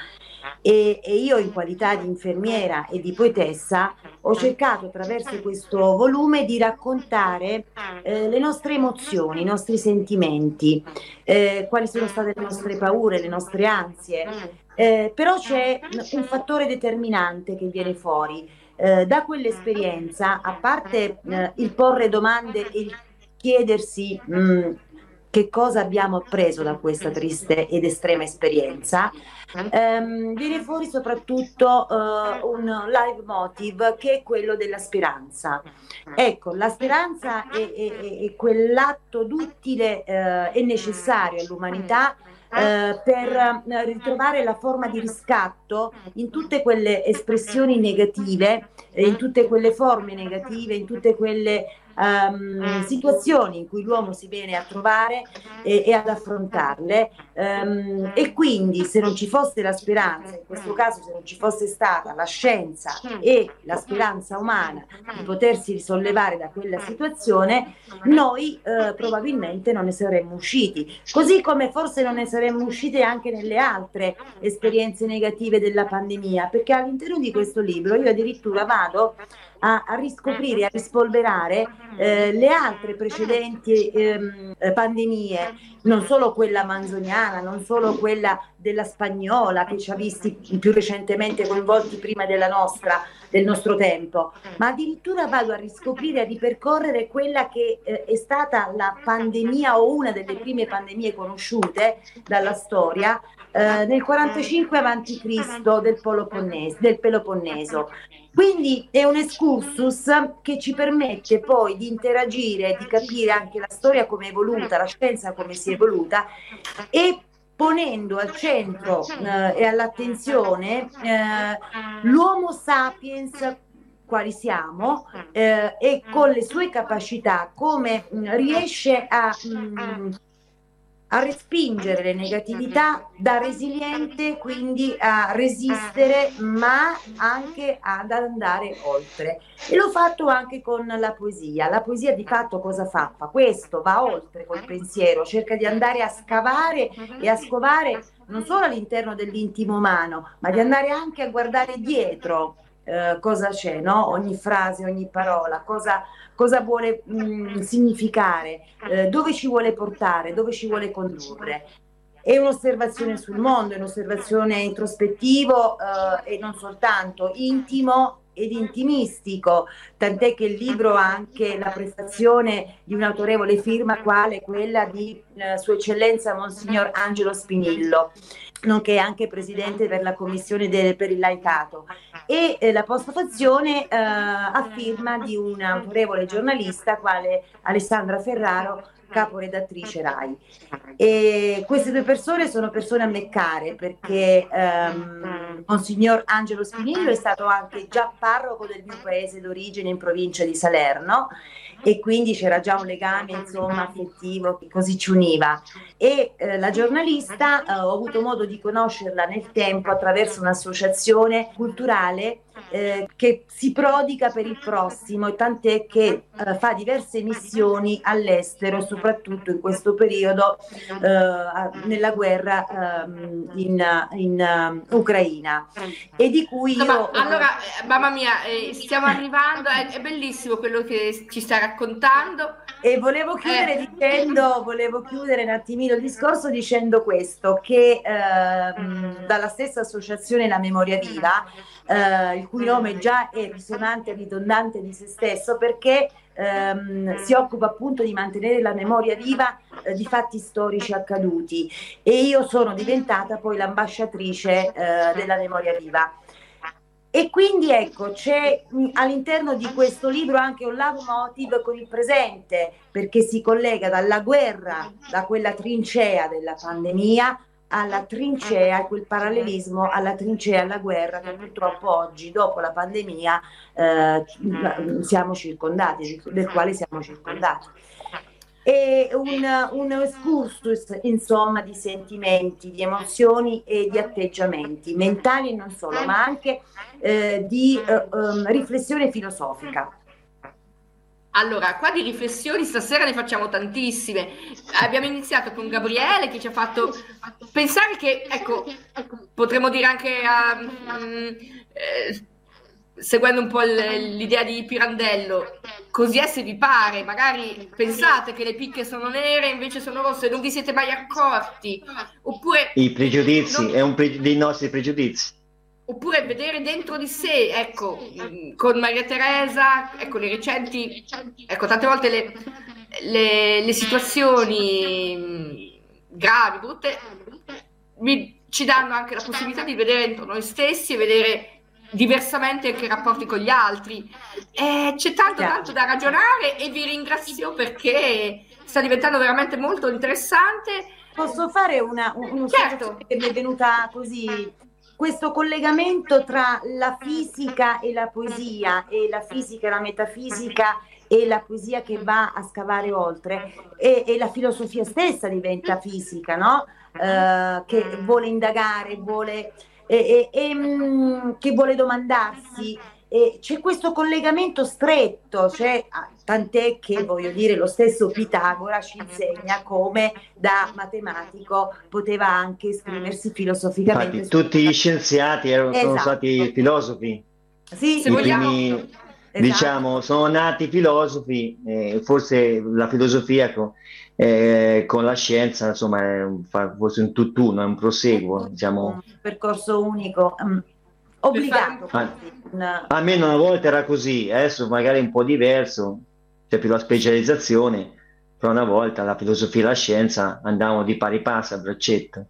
E, e, io in qualità di infermiera e di poetessa ho cercato attraverso questo volume di raccontare eh, le nostre emozioni, i nostri sentimenti, eh, quali sono state le nostre paure, le nostre ansie. Eh, però c'è un fattore determinante che viene fuori. Eh, da quell'esperienza, a parte eh, il porre domande e il chiedersi mh, mm, che cosa abbiamo appreso da questa triste ed estrema esperienza, ehm, viene fuori soprattutto eh, un live motive che è quello della speranza. Ecco, la speranza è, è, è quell'atto d'utile eh, e necessario all'umanità eh, per eh, ritrovare la forma di riscatto in tutte quelle espressioni negative, in tutte quelle forme negative, in tutte quelle um, situazioni in cui l'uomo si viene a trovare e, e ad affrontarle. Um, e quindi se non ci fosse la speranza, in questo caso se non ci fosse stata la scienza e la speranza umana di potersi risollevare da quella situazione, noi uh, probabilmente non ne saremmo usciti, così come forse non ne saremmo usciti anche nelle altre esperienze negative della pandemia, perché all'interno di questo libro io addirittura vado a, a riscoprire, a rispolverare eh, le altre precedenti ehm, eh, pandemie, non solo quella manzoniana, non solo quella della spagnola che ci ha visti più recentemente coinvolti prima della nostra, del nostro tempo, ma addirittura vado a riscoprire, a ripercorrere quella che eh, è stata la pandemia o una delle prime pandemie conosciute dalla storia eh, nel 45 a.C. Del, del Peloponneso. Quindi è un excursus che ci permette poi di interagire, di capire anche la storia come è evoluta, la scienza come si è evoluta e ponendo al centro eh, e all'attenzione eh, l'Homo sapiens quali siamo eh, e con le sue capacità come mh, riesce a mh, a respingere le negatività da resiliente, quindi a resistere, ma anche ad andare oltre. E l'ho fatto anche con la poesia. La poesia di fatto cosa fa? Fa questo, va oltre col pensiero, cerca di andare a scavare e a scovare non solo all'interno dell'intimo umano, ma di andare anche a guardare dietro eh, cosa c'è, no? ogni frase, ogni parola, cosa, cosa vuole mh, mm, significare, eh, dove ci vuole portare, dove ci vuole condurre. È un'osservazione sul mondo, è un'osservazione introspettivo eh, e non soltanto intimo ed intimistico, tant'è che il libro ha anche la prestazione di un'autorevole firma quale quella di eh, Sua Eccellenza Monsignor Angelo Spinillo nonché anche presidente per la commissione del, per il laicato e eh, la postfazione eh, a firma di un autorevole giornalista quale Alessandra Ferraro caporedattrice RAI. E queste due persone sono persone a me care perché ehm, Monsignor Angelo Spinillo è stato anche già parroco del mio paese d'origine in provincia di Salerno e quindi c'era già un legame insomma affettivo che così ci univa e eh, la giornalista eh, ho avuto modo di conoscerla nel tempo attraverso un'associazione culturale eh, che si prodiga per il prossimo e tant'è che eh, fa diverse missioni all'estero, soprattutto in questo periodo eh, nella guerra ehm, in, in uh, Ucraina. E di cui no, io, allora, mamma mia, stiamo arrivando, è, è, bellissimo quello che ci sta raccontando. E volevo chiudere eh. dicendo, volevo chiudere un attimino il discorso dicendo questo, che ehm, dalla stessa associazione La Memoria Viva eh, il cui nome già è risonante e ridondante di se stesso perché ehm, si occupa appunto di mantenere la memoria viva eh, di fatti storici accaduti e io sono diventata poi l'ambasciatrice eh, della memoria viva. E quindi ecco, c'è all'interno di questo libro anche un love motive con il presente, perché si collega dalla guerra, da quella trincea della pandemia, alla trincea, quel parallelismo alla trincea, alla guerra che purtroppo oggi, dopo la pandemia, eh, siamo circondati, del quale siamo circondati. E un, un excursus, insomma, di sentimenti, di emozioni e di atteggiamenti mentali non solo, ma anche eh, di eh, um, riflessione filosofica. Allora, qua di riflessioni stasera ne facciamo tantissime. Abbiamo iniziato con Gabriele che ci ha fatto pensare che, ecco, potremmo dire anche um, eh, seguendo un po' l'idea di Pirandello, così è se vi pare, magari pensate che le picche sono nere invece sono rosse, non vi siete mai accorti, oppure... I pregiudizi, non... è un pre- dei nostri pregiudizi. Oppure vedere dentro di sé, ecco, con Maria Teresa, ecco, le recenti, ecco, tante volte le, le, le situazioni gravi, brutte, mi, ci danno anche la possibilità di vedere dentro noi stessi e vedere diversamente anche i rapporti con gli altri. Eh, c'è tanto, tanto da ragionare e vi ringrazio perché sta diventando veramente molto interessante. Posso fare una, una certo. che mi è venuta così questo collegamento tra la fisica e la poesia e la fisica e la metafisica e la poesia che va a scavare oltre e, e la filosofia stessa diventa fisica, no? Eh, che vuole indagare, vuole, e, e, mm, che vuole domandarsi e c'è questo collegamento stretto, cioè, tant'è che voglio dire lo stesso Pitagora ci insegna come da matematico poteva anche esprimersi filosoficamente. Infatti, tutti gli scienziati erano, esatto. sono stati filosofi. Sì, se vogliamo. Primi, esatto. Diciamo, sono nati filosofi, eh, forse la filosofia con, eh, con la scienza, insomma, è un, forse un tutt'uno, è un proseguo. Diciamo. Un percorso unico. Mm obbligato. Ma, almeno una volta era così, adesso magari è un po' diverso, c'è più la specializzazione, però una volta la filosofia e la scienza andavano di pari passo a braccetto.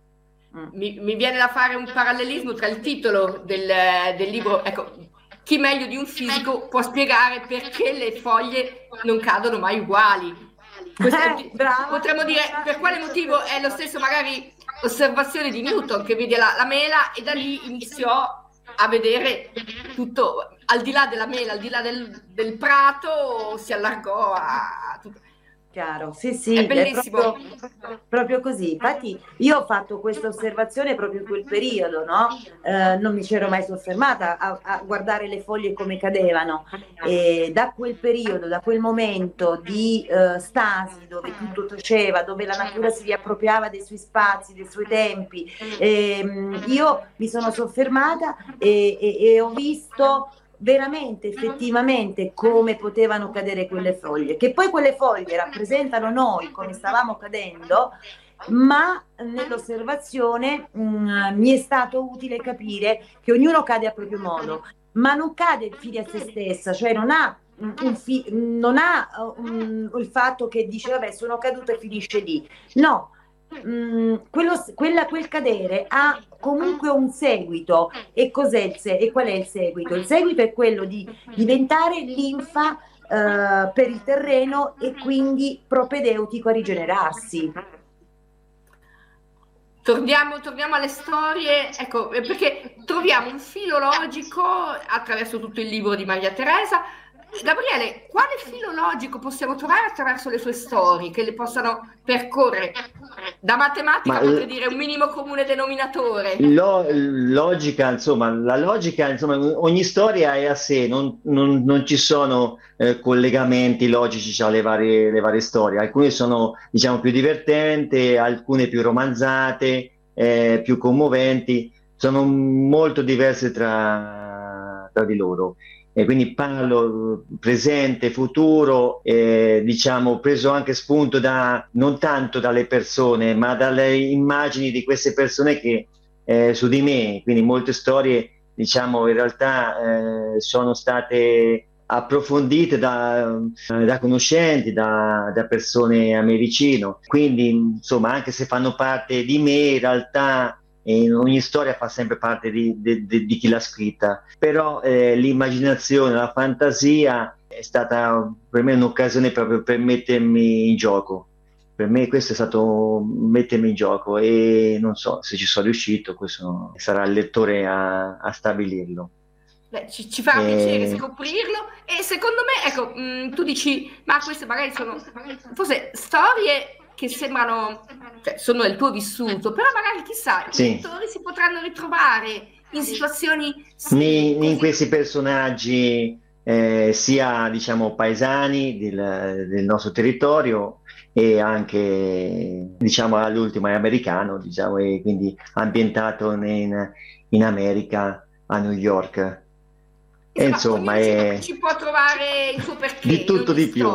Mm. Mi, mi, viene da fare un parallelismo tra il titolo del, del libro, ecco, chi meglio di un fisico può spiegare perché le foglie non cadono mai uguali. Questo, eh, potremmo dire per quale motivo è lo stesso magari osservazioni di Newton che vede la, la mela e da lì iniziò a vedere tutto, al di là della mela, al di là del, del prato, si allargò a tutto. Chiaro, sì, sì, è bellissimo. È proprio, proprio, così. Infatti, io ho fatto questa osservazione proprio in quel periodo, no? Eh, non mi c'ero mai soffermata a, a, guardare le foglie come cadevano. E da quel periodo, da quel momento di uh, stasi dove tutto taceva, dove la natura si riappropriava dei suoi spazi, dei suoi tempi, ehm, io mi sono soffermata e, e, e ho visto veramente effettivamente come potevano cadere quelle foglie, che poi quelle foglie rappresentano noi come stavamo cadendo, ma nell'osservazione mh, mm, mi è stato utile capire che ognuno cade a proprio modo, ma non cade fine a se stessa, cioè non ha un fi- non ha um, il fatto che dice vabbè sono caduta e finisce lì. No, Mm, quello, quella, quel cadere ha comunque un seguito. E, se- e qual è il seguito? Il seguito è quello di diventare linfa eh, per il terreno e quindi propedeutico a rigenerarsi. Torniamo, torniamo, alle storie, ecco, perché troviamo un filo logico attraverso tutto il libro di Maria Teresa, Gabriele, quale filo logico possiamo trovare attraverso le sue storie che le possano percorrere? Da matematica Ma, potrei dire un minimo comune denominatore. Lo, logica, insomma, la logica, insomma, ogni storia è a sé, non, non, non ci sono eh, collegamenti logici tra le varie, le varie storie. Alcune sono, diciamo, più divertenti, alcune più romanzate, eh, più commoventi, sono molto diverse tra, tra di loro e quindi parlo presente, futuro, eh, diciamo preso anche spunto da non tanto dalle persone, ma dalle immagini di queste persone che eh, su di me, quindi molte storie diciamo in realtà eh, sono state approfondite da, da conoscenti, da, da, persone a me vicino, quindi insomma anche se fanno parte di me in realtà e ogni storia fa sempre parte di, di, di, chi l'ha scritta, però eh, l'immaginazione, la fantasia è stata per me un'occasione proprio per mettermi in gioco. Per me questo è stato mettermi in gioco e non so se ci sono riuscito, questo sarà il lettore a, a stabilirlo. Beh, ci, ci, fa e... piacere scoprirlo e secondo me, ecco, mh, mm, tu dici, ma queste magari sono forse storie che sembrano, cioè, sono il tuo vissuto, però magari chissà, sì. i lettori si potranno ritrovare in situazioni simili. In questi personaggi eh, sia diciamo paesani del, del, nostro territorio e anche diciamo all'ultimo è americano, diciamo, e quindi ambientato in, in America, a New York. E insomma, è... ci può trovare il suo perché di tutto di più.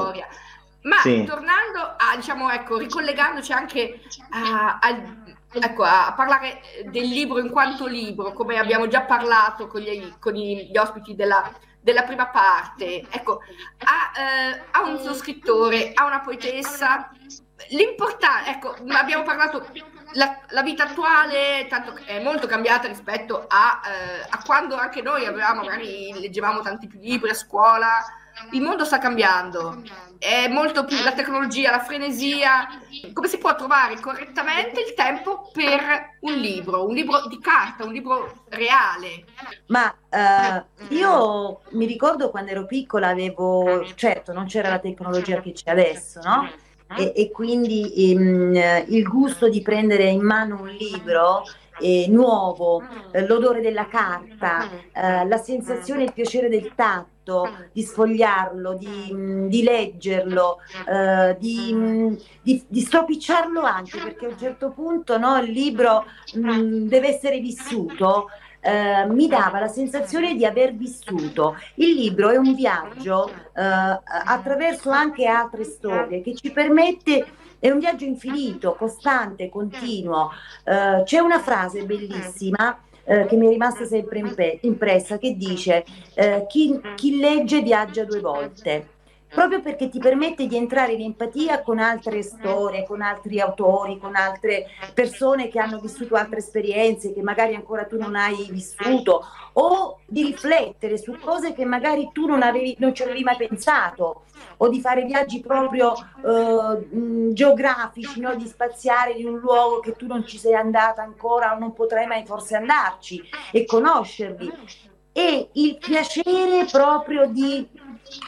Ma sì. tornando a, diciamo, ecco, ricollegandoci anche a, a, ecco, a, parlare del libro in quanto libro, come abbiamo già parlato con gli, con gli ospiti della, della, prima parte, ecco, a, eh, a un suo scrittore, a una poetessa, l'importante, ecco, abbiamo parlato, la, la, vita attuale tanto, è molto cambiata rispetto a, eh, a quando anche noi avevamo, magari leggevamo tanti più libri a scuola, il mondo sta cambiando, è molto più la tecnologia, la frenesia. Come si può trovare correttamente il tempo per un libro, un libro di carta, un libro reale? Ma uh, io mi ricordo quando ero piccola, avevo, certo, non c'era la tecnologia che c'è adesso, no? E, e quindi um, il gusto di prendere in mano un libro eh, nuovo, eh, l'odore della carta, eh, la sensazione e il piacere del tatto di sfogliarlo, di, mm, di leggerlo, eh, di, mm, di, di, stropicciarlo anche, perché a un certo punto no, il libro mh, mm, deve essere vissuto. Eh, mi dava la sensazione di aver vissuto. Il libro è un viaggio eh, attraverso anche altre storie che ci permette è un viaggio infinito, costante, continuo. Uh, c'è una frase bellissima uh, che mi è rimasta sempre impe- impressa che dice uh, chi, chi legge viaggia due volte. proprio perché ti permette di entrare in empatia con altre storie, con altri autori, con altre persone che hanno vissuto altre esperienze che magari ancora tu non hai vissuto o di riflettere su cose che magari tu non, avevi, non ci avevi mai pensato o di fare viaggi proprio eh, geografici, no? di spaziare in un luogo che tu non ci sei andata ancora o non potrai mai forse andarci e conoscerli e il piacere proprio di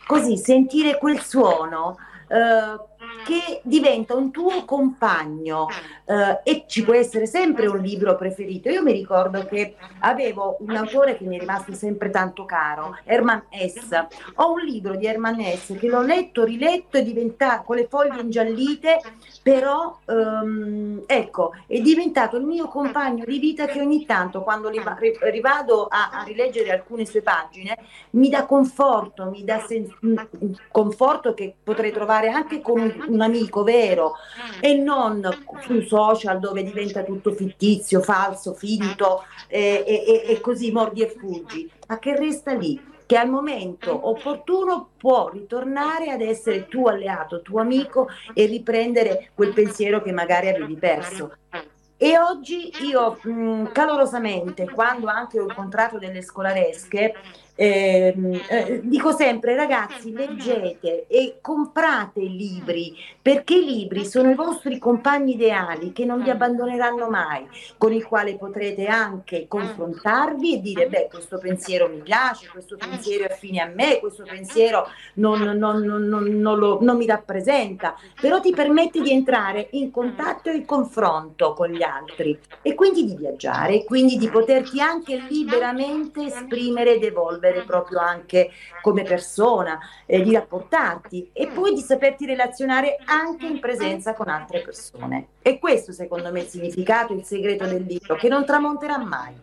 così sentire quel suono eh, che diventa un tuo compagno eh, e ci può essere sempre un libro preferito. Io mi ricordo che avevo un autore che mi è rimasto sempre tanto caro, Herman Hess. Ho un libro di Herman Hess che l'ho letto, riletto e diventato con le foglie ingiallite, però ehm, ecco, è diventato il mio compagno di vita che ogni tanto quando rivado a, a rileggere alcune sue pagine mi dà conforto, mi dà sen- conforto che potrei trovare anche con un un amico vero e non sui social dove diventa tutto fittizio, falso, finto e, e, e così mordi e fuggi, ma che resta lì che al momento opportuno può ritornare ad essere tuo alleato, tuo amico e riprendere quel pensiero che magari avevi perso. E oggi io mh, calorosamente, quando anche ho incontrato delle scolaresche, eh, eh, dico sempre ragazzi leggete e comprate libri perché i libri sono i vostri compagni ideali che non vi abbandoneranno mai con il quale potrete anche confrontarvi e dire beh questo pensiero mi piace questo pensiero è affine a me questo pensiero non, non, non, lo, non mi rappresenta. Però ti permette di entrare in contatto e in confronto con gli altri e quindi di viaggiare e quindi di poterti anche liberamente esprimere ed evolvere evolvere proprio anche come persona, eh, di rapportarti e poi di saperti relazionare anche in presenza con altre persone. E questo secondo me è il significato, il segreto del libro, che non tramonterà mai.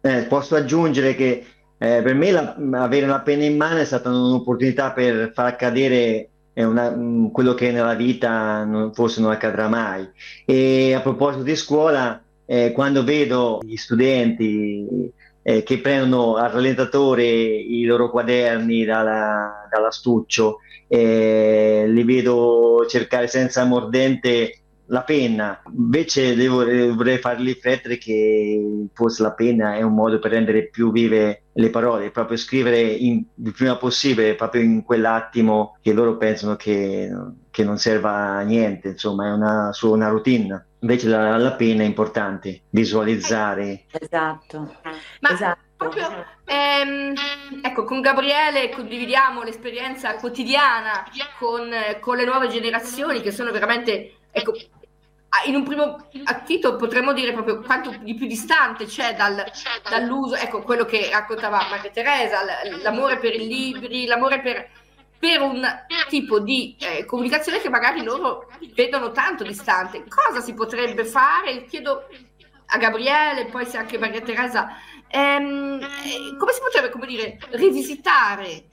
Eh, posso aggiungere che eh, per me la, avere una penna in mano è stata un'opportunità per far accadere una, mm, quello che nella vita non, forse non accadrà mai. E a proposito di scuola, eh, quando vedo gli studenti eh, che prendono al rallentatore i loro quaderni dalla, dall'astuccio, eh, li vedo cercare senza mordente la penna. Invece devo, vorrei farli riflettere che forse la penna è un modo per rendere più vive le parole, proprio scrivere in, il prima possibile, proprio in quell'attimo che loro pensano che, che non serva a niente, insomma è una, solo una routine. Invece la, la penna è importante, visualizzare. Esatto. Ma esatto. proprio, ehm, ecco, con Gabriele condividiamo l'esperienza quotidiana con, con le nuove generazioni che sono veramente, ecco, in un primo acchito potremmo dire proprio quanto di più distante c'è dal, dall'uso, ecco quello che raccontava Maria Teresa, l'amore per i libri, l'amore per, per un tipo di eh, comunicazione che magari loro vedono tanto distante. Cosa si potrebbe fare? Chiedo a Gabriele, poi se anche Maria Teresa, ehm, eh, come si potrebbe, come dire, rivisitare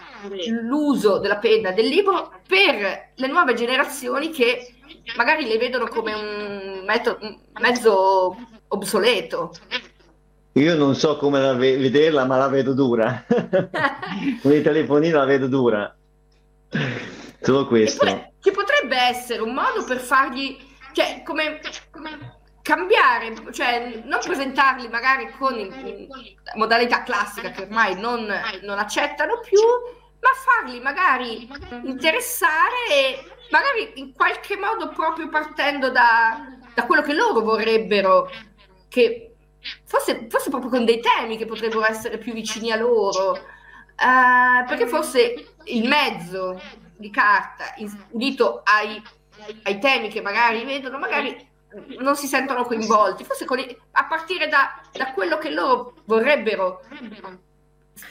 l'uso della penna del libro per le nuove generazioni che magari le vedono come un, mezzo obsoleto? Io non so come la ve- vederla, ma la vedo dura. Con il telefonino la vedo dura. Solo questo. Poi, ci potrebbe essere un modo per fargli, cioè, come, come cambiare, cioè non presentarli magari con modalità classica che ormai non, non accettano più, ma farli magari interessare e magari in qualche modo proprio partendo da, da quello che loro vorrebbero, che forse, forse proprio con dei temi che potrebbero essere più vicini a loro. Uh, perché forse il mezzo di carta unito ai, ai, temi che magari vedono, magari non si sentono coinvolti, forse i, a partire da, da, quello che loro vorrebbero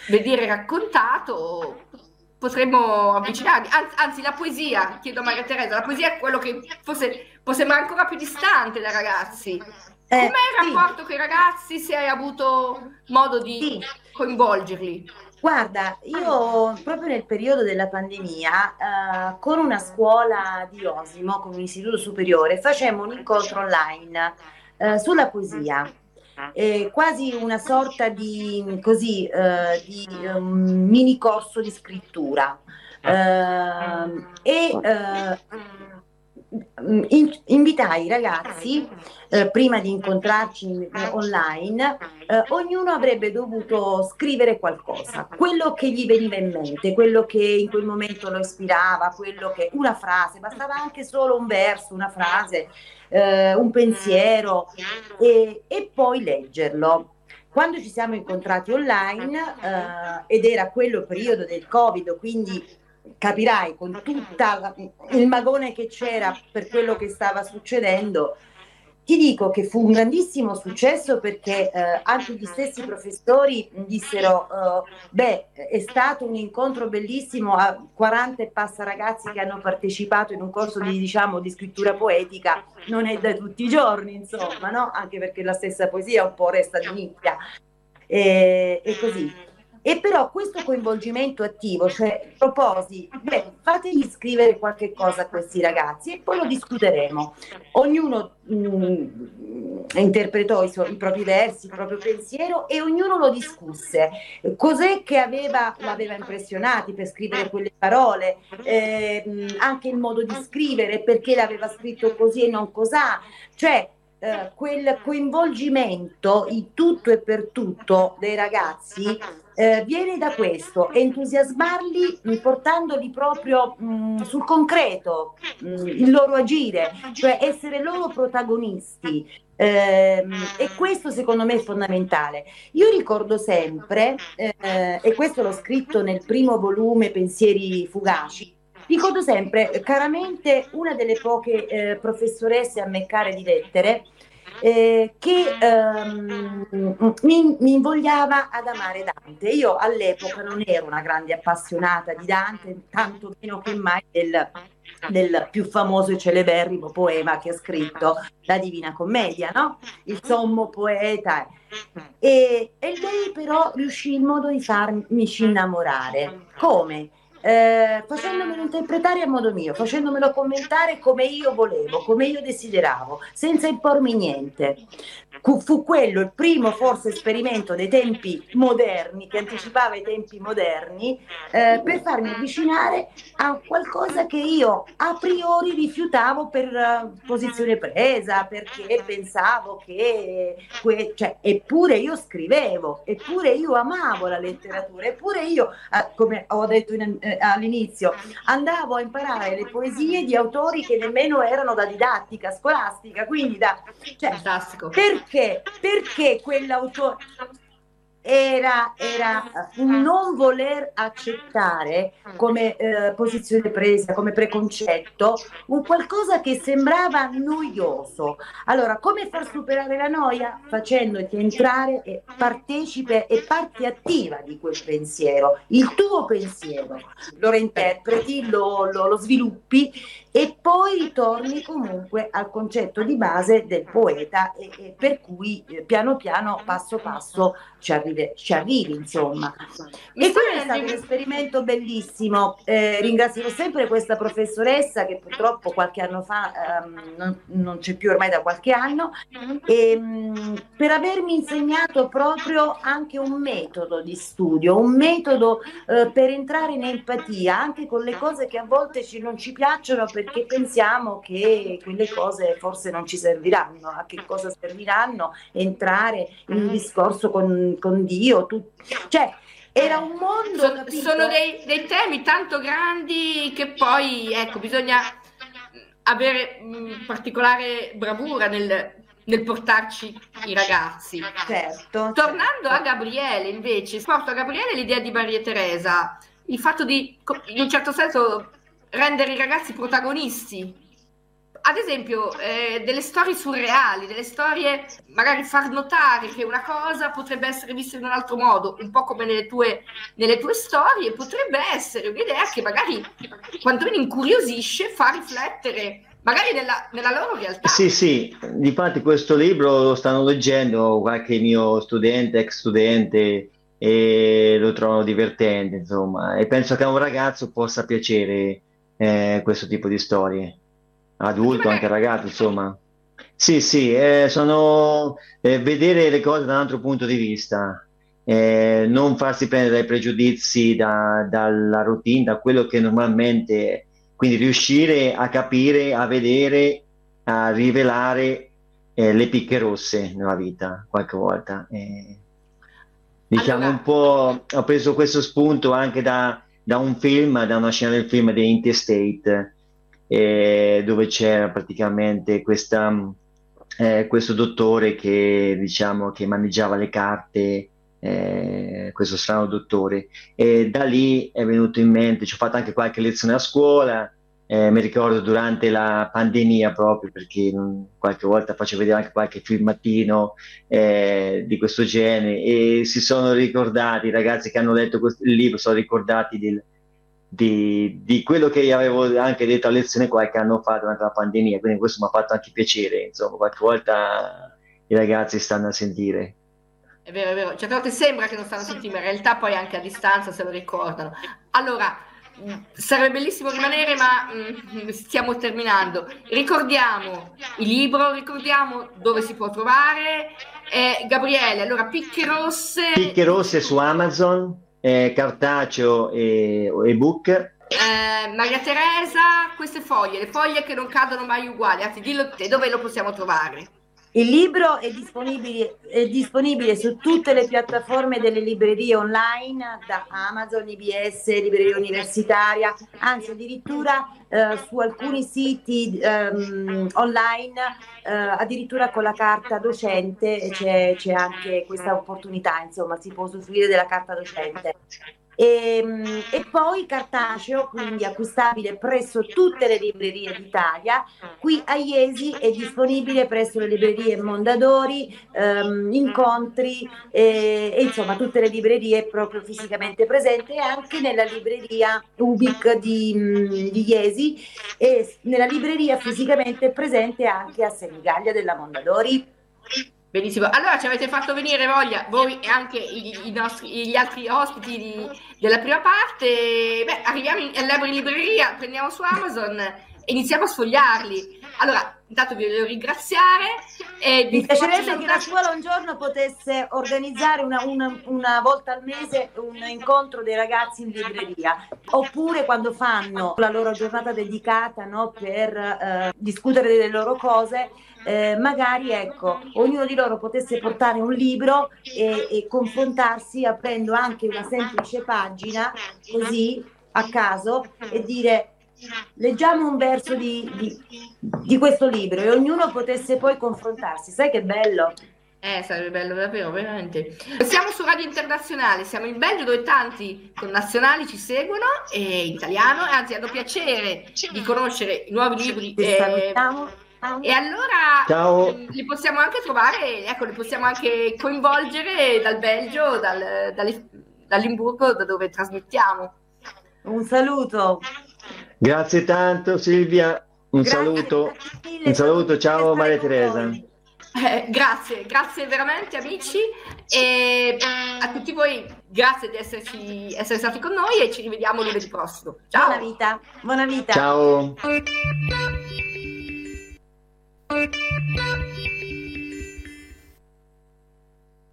vedere raccontato potremmo avvicinarli. Anzi, anzi, la poesia, chiedo a Maria Teresa, la poesia è quello che forse può sembrare ancora più distante dai ragazzi. Eh, Com'è il rapporto con i ragazzi se hai avuto modo di sì. coinvolgerli? Guarda, io proprio nel periodo della pandemia, eh, con una scuola di Osimo, con un istituto superiore, facemmo un incontro online eh, sulla poesia. Eh, quasi una sorta di, così, eh, di um, mini corso di scrittura. Uh, e uh, in, invitai i ragazzi eh, prima di incontrarci online, eh, ognuno avrebbe dovuto scrivere qualcosa, quello che gli veniva in mente, quello che in quel momento lo ispirava, quello che una frase, bastava anche solo un verso, una frase, eh, un pensiero e, e poi leggerlo. Quando ci siamo incontrati online, eh, ed era quello periodo del Covid, quindi capirai con tutto il magone che c'era per quello che stava succedendo, ti dico che fu un grandissimo successo perché eh, anche gli stessi professori dissero, uh, beh, è stato un incontro bellissimo a 40 e passa ragazzi che hanno partecipato in un corso di, diciamo, di scrittura poetica, non è da tutti i giorni, insomma, no? Anche perché la stessa poesia un po' resta di nicchia. E, e così. E però questo coinvolgimento attivo, cioè proposi, beh, fategli scrivere qualche cosa a questi ragazzi e poi lo discuteremo. Ognuno mh, mm, interpretò i, suoi, i, propri versi, il proprio pensiero e ognuno lo discusse. Cos'è che aveva, l'aveva impressionati per scrivere quelle parole, eh, anche il modo di scrivere, perché l'aveva scritto così e non cos'ha. Cioè, eh, quel coinvolgimento in tutto e per tutto dei ragazzi eh, viene da questo, entusiasmarli mh, portandoli proprio mh, sul concreto, mh, il loro agire, cioè essere loro protagonisti. Eh, e questo secondo me è fondamentale. Io ricordo sempre, eh, e questo l'ho scritto nel primo volume Pensieri fugaci, ricordo sempre caramente una delle poche eh, professoresse a me care di lettere eh, che ehm, mi, mi, invogliava ad amare Dante. Io all'epoca non ero una grande appassionata di Dante, tanto meno che mai del, del più famoso e celeberrimo poema che ha scritto, La Divina Commedia, no? Il sommo poeta. E, e lei però riuscì il modo di farmi innamorare. Come? Eh, facendomelo interpretare a modo mio, facendomelo commentare come io volevo, come io desideravo, senza impormi niente. Fu quello il primo forse esperimento dei tempi moderni, che anticipava i tempi moderni, eh, per farmi avvicinare a qualcosa che io a priori rifiutavo per uh, posizione presa, perché pensavo che, que- cioè, eppure io scrivevo, eppure io amavo la letteratura, eppure io, eh, come ho detto in, eh, all'inizio, andavo a imparare le poesie di autori che nemmeno erano da didattica scolastica, quindi da... Cioè, Fantastico. Perché? Perché? Perché quell'autore era, era un non voler accettare come eh, posizione presa, come preconcetto, un qualcosa che sembrava noioso. Allora, come far superare la noia? Facendoti entrare e partecipe e parte attiva di quel pensiero, il tuo pensiero, lo reinterpreti, lo, lo, lo sviluppi e poi ritorni comunque al concetto di base del poeta e, e per cui eh, piano piano, passo passo ci arrivi, ci arrivi insomma. e quello è stato un esperimento bellissimo. Eh, ringrazio sempre questa professoressa che purtroppo qualche anno fa ehm, non, non, c'è più ormai da qualche anno, e, ehm, per avermi insegnato proprio anche un metodo di studio, un metodo eh, per entrare in empatia anche con le cose che a volte ci, non ci piacciono perché pensiamo che quelle cose forse non ci serviranno. A che cosa serviranno? Entrare in un discorso con, con Dio. Tu... Cioè, era un mondo. Sono, sono dei, dei, temi tanto grandi che poi, ecco, bisogna avere mh, particolare bravura nel, nel portarci i ragazzi. Certo. Tornando certo. a Gabriele, invece, porto a Gabriele l'idea di Maria Teresa, il fatto di, in un certo senso, rendere i ragazzi protagonisti. Ad esempio, eh, delle storie surreali, delle storie, magari far notare che una cosa potrebbe essere vista in un altro modo, un po' come nelle tue, nelle tue storie, potrebbe essere un'idea che magari quantomeno incuriosisce, fa riflettere magari nella, nella, loro realtà. Sì, sì, difatti questo libro lo stanno leggendo qualche mio studente, ex studente, e lo trovano divertente, insomma, e penso che a un ragazzo possa piacere eh, questo tipo di storie, adulto, anche ragazzo, insomma. Sì, sì, eh, sono eh, vedere le cose da un altro punto di vista, eh, non farsi prendere dai pregiudizi, da- dalla routine, da quello che normalmente, quindi riuscire a capire, a vedere, a rivelare eh, le picche rosse nella vita qualche volta. Eh, diciamo Allora- un po', ho preso questo spunto anche da, da un film, da una scena del film di Interstate, eh, dove c'era praticamente questa, eh, questo dottore che, diciamo, che maneggiava le carte, eh, questo strano dottore. E da lì è venuto in mente, ci ho fatto anche qualche lezione a scuola, eh, mi ricordo durante la pandemia proprio, perché mm, qualche volta facevo vedere anche qualche filmatino eh, di questo genere e si sono ricordati, i ragazzi che hanno letto questo, il libro, sono ricordati del- di, di quello che avevo anche detto a lezione qualche anno fa durante la pandemia, quindi questo mi ha fatto anche piacere, insomma, qualche volta i ragazzi stanno a sentire. È vero, è vero. Certe volte sembra che non stanno sentendo, ma in realtà poi anche a distanza se lo ricordano. Allora, sarebbe bellissimo rimanere, ma mh, stiamo terminando. Ricordiamo il libro, ricordiamo dove si può trovare. Eh, Gabriele, allora, Picche Rosse, Picche rosse su Amazon, eh, cartaceo e ebook. eh, Maria Teresa, queste foglie, le foglie che non cadono mai uguali. Anzi, dillo te, dove lo possiamo trovare? Il libro è disponibile, è disponibile su tutte le piattaforme delle librerie online, da Amazon, IBS, Libreria Universitaria, anzi addirittura eh, su alcuni siti ehm, online, eh, addirittura con la carta docente c'è, c'è anche questa opportunità, insomma, si può usufruire della carta docente. E, e poi cartaceo, quindi acquistabile presso tutte le librerie d'Italia. Qui a Iesi è disponibile presso le librerie Mondadori, ehm, Incontri e, e insomma tutte le librerie proprio fisicamente presenti e anche nella libreria Ubic di, di Iesi e nella libreria fisicamente presente anche a Senigallia della Mondadori. Benissimo, allora ci avete fatto venire voglia voi e anche i, i nostri, gli altri ospiti di- della prima parte. Beh, arriviamo in, in libreria, prendiamo su Amazon e iniziamo a sfogliarli. Allora, intanto vi voglio ringraziare e Mi piacerebbe che la scuola un giorno potesse organizzare una, una- una volta al mese un incontro dei ragazzi in libreria, oppure quando fanno la loro giornata dedicata no, per eh, discutere delle loro cose, eh, magari ecco, ognuno di loro potesse portare un libro e, e confrontarsi aprendo anche una semplice pagina così a caso e dire leggiamo un verso di, di- di questo libro e ognuno potesse poi confrontarsi. Sai che bello? Eh, sarebbe bello davvero, veramente. Siamo su Radio Internazionale, siamo in Belgio dove tanti connazionali ci seguono e in italiano, anzi hanno piacere di conoscere i nuovi libri. Ti eh. E allora Ciao. li possiamo anche trovare, ecco, li possiamo anche coinvolgere dal Belgio, dal, dalle- dall'Imburgo, da dove trasmettiamo. Un saluto. Grazie tanto Silvia, un Grazie, saluto. Un saluto, ciao Maria Teresa. Eh, grazie, grazie veramente amici e a tutti voi grazie di esserci, essere stati con noi e ci rivediamo lunedì prossimo. Ciao! Buona vita, buona vita. Ciao.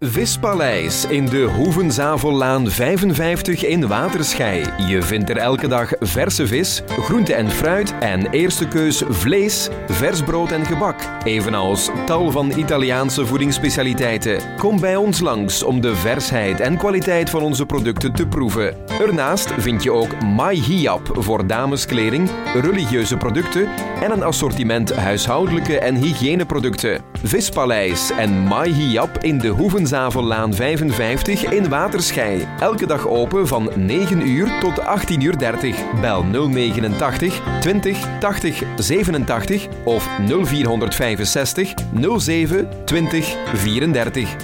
Vispaleis in de Hoevenzavellaan 55 in Waterschei. Je vindt er elke dag verse vis, groente en fruit en eerste keus vlees, vers brood en gebak. Evenals tal van Italiaanse voedingsspecialiteiten. Kom bij ons langs om de versheid en kwaliteit van onze producten te proeven. Ernaast vind je ook Mai Hiap voor dameskleding, religieuze producten en een assortiment huishoudelijke en hygiëneproducten. Vispaleis en Mai Hiap in de Hoevenzavellaan 55 in Waterschei. Elke dag open van 9 uur tot 18 uur 30. Bel 089 20 80 87 of 0465 07 20 34.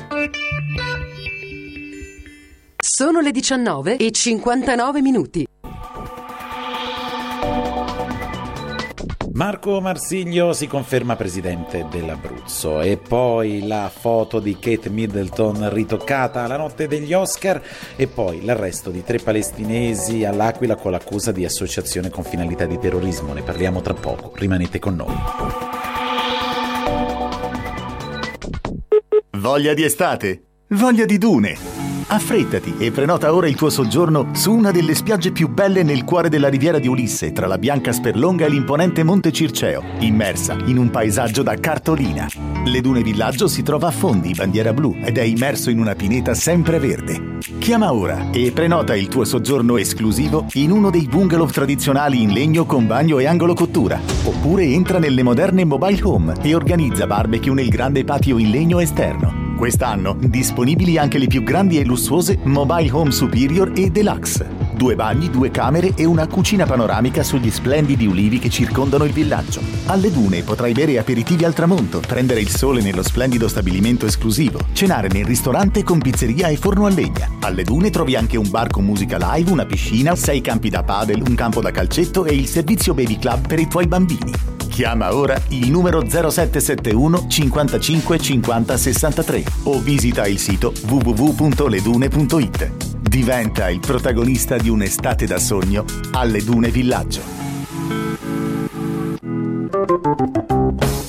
Sono le 19 e 59 minuti. Marco Marsiglio si conferma presidente dell'Abruzzo e poi la foto di Kate Middleton ritoccata la notte degli Oscar e poi l'arresto di tre palestinesi all'Aquila con l'accusa di associazione con finalità di terrorismo. Ne parliamo tra poco, rimanete con noi. Voglia di estate? Voglia di dune? Affrettati e prenota ora il tuo soggiorno su una delle spiagge più belle nel cuore della riviera di Ulisse, tra la bianca Sperlonga e l'imponente Monte Circeo, immersa in un paesaggio da cartolina. Le Dune Villaggio si trova a Fondi, bandiera blu, ed è immerso in una pineta sempre verde. Chiama ora e prenota il tuo soggiorno esclusivo in uno dei bungalow tradizionali in legno con bagno e angolo cottura. Oppure entra nelle moderne mobile home e organizza barbecue nel grande patio in legno esterno. Quest'anno disponibili anche le più grandi e lussuose Mobile Home Superior e Deluxe. Due bagni, due camere e una cucina panoramica sugli splendidi ulivi che circondano il villaggio. Alle dune potrai bere aperitivi al tramonto, prendere il sole nello splendido stabilimento esclusivo, cenare nel ristorante con pizzeria e forno a legna. Alle dune trovi anche un bar con musica live, una piscina, sei campi da padel, un campo da calcetto e il servizio baby club per i tuoi bambini. Chiama ora il numero 0771 55 50 63 o visita il sito www.ledune.it. Diventa il protagonista di un'estate da sogno alle Dune Villaggio.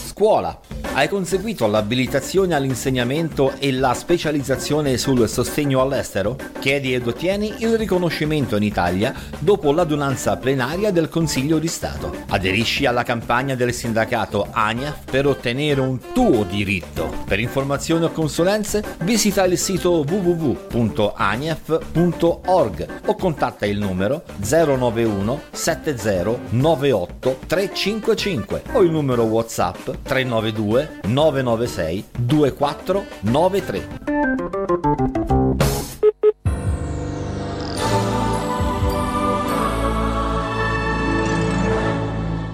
Scuola. Hai conseguito l'abilitazione all'insegnamento e la specializzazione sul sostegno all'estero? Chiedi ed ottieni il riconoscimento in Italia dopo l'adunanza plenaria del Consiglio di Stato. Aderisci alla campagna del sindacato ANIAF per ottenere un tuo diritto. Per informazioni o consulenze visita il sito www.aniaf.org o contatta il numero 091 70 98 355 o il numero WhatsApp 392 996 2493.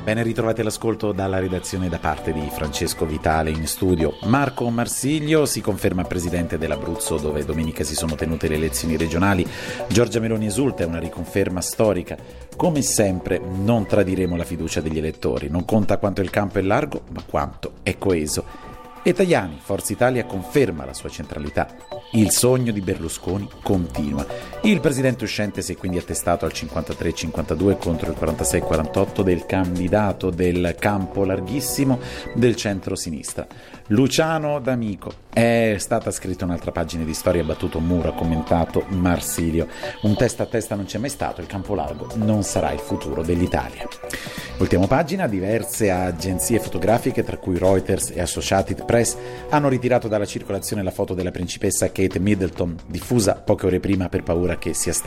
Ben ritrovati all'ascolto dalla redazione da parte di Francesco Vitale in studio. Marco Marsiglio si conferma presidente dell'Abruzzo dove domenica si sono tenute le elezioni regionali. Giorgia Meloni esulta, è una riconferma storica. Come sempre non tradiremo la fiducia degli elettori. Non conta quanto il campo è largo, ma quanto è coeso. E Tajani, Forza Italia, conferma la sua centralità. Il sogno di Berlusconi continua. Il presidente uscente si è quindi attestato al 53-52 contro il 46-48 del candidato del campo larghissimo del centro-sinistra. Luciano D'Amico. È stata scritta un'altra pagina di storia, battuto un muro, ha commentato Marsilio. Un testa a testa non c'è mai stato, il campo largo non sarà il futuro dell'Italia. Ultima pagina, diverse agenzie fotografiche, tra cui Reuters e Associated Press, hanno ritirato dalla circolazione la foto della principessa Kate Middleton, diffusa poche ore prima per paura che sia stata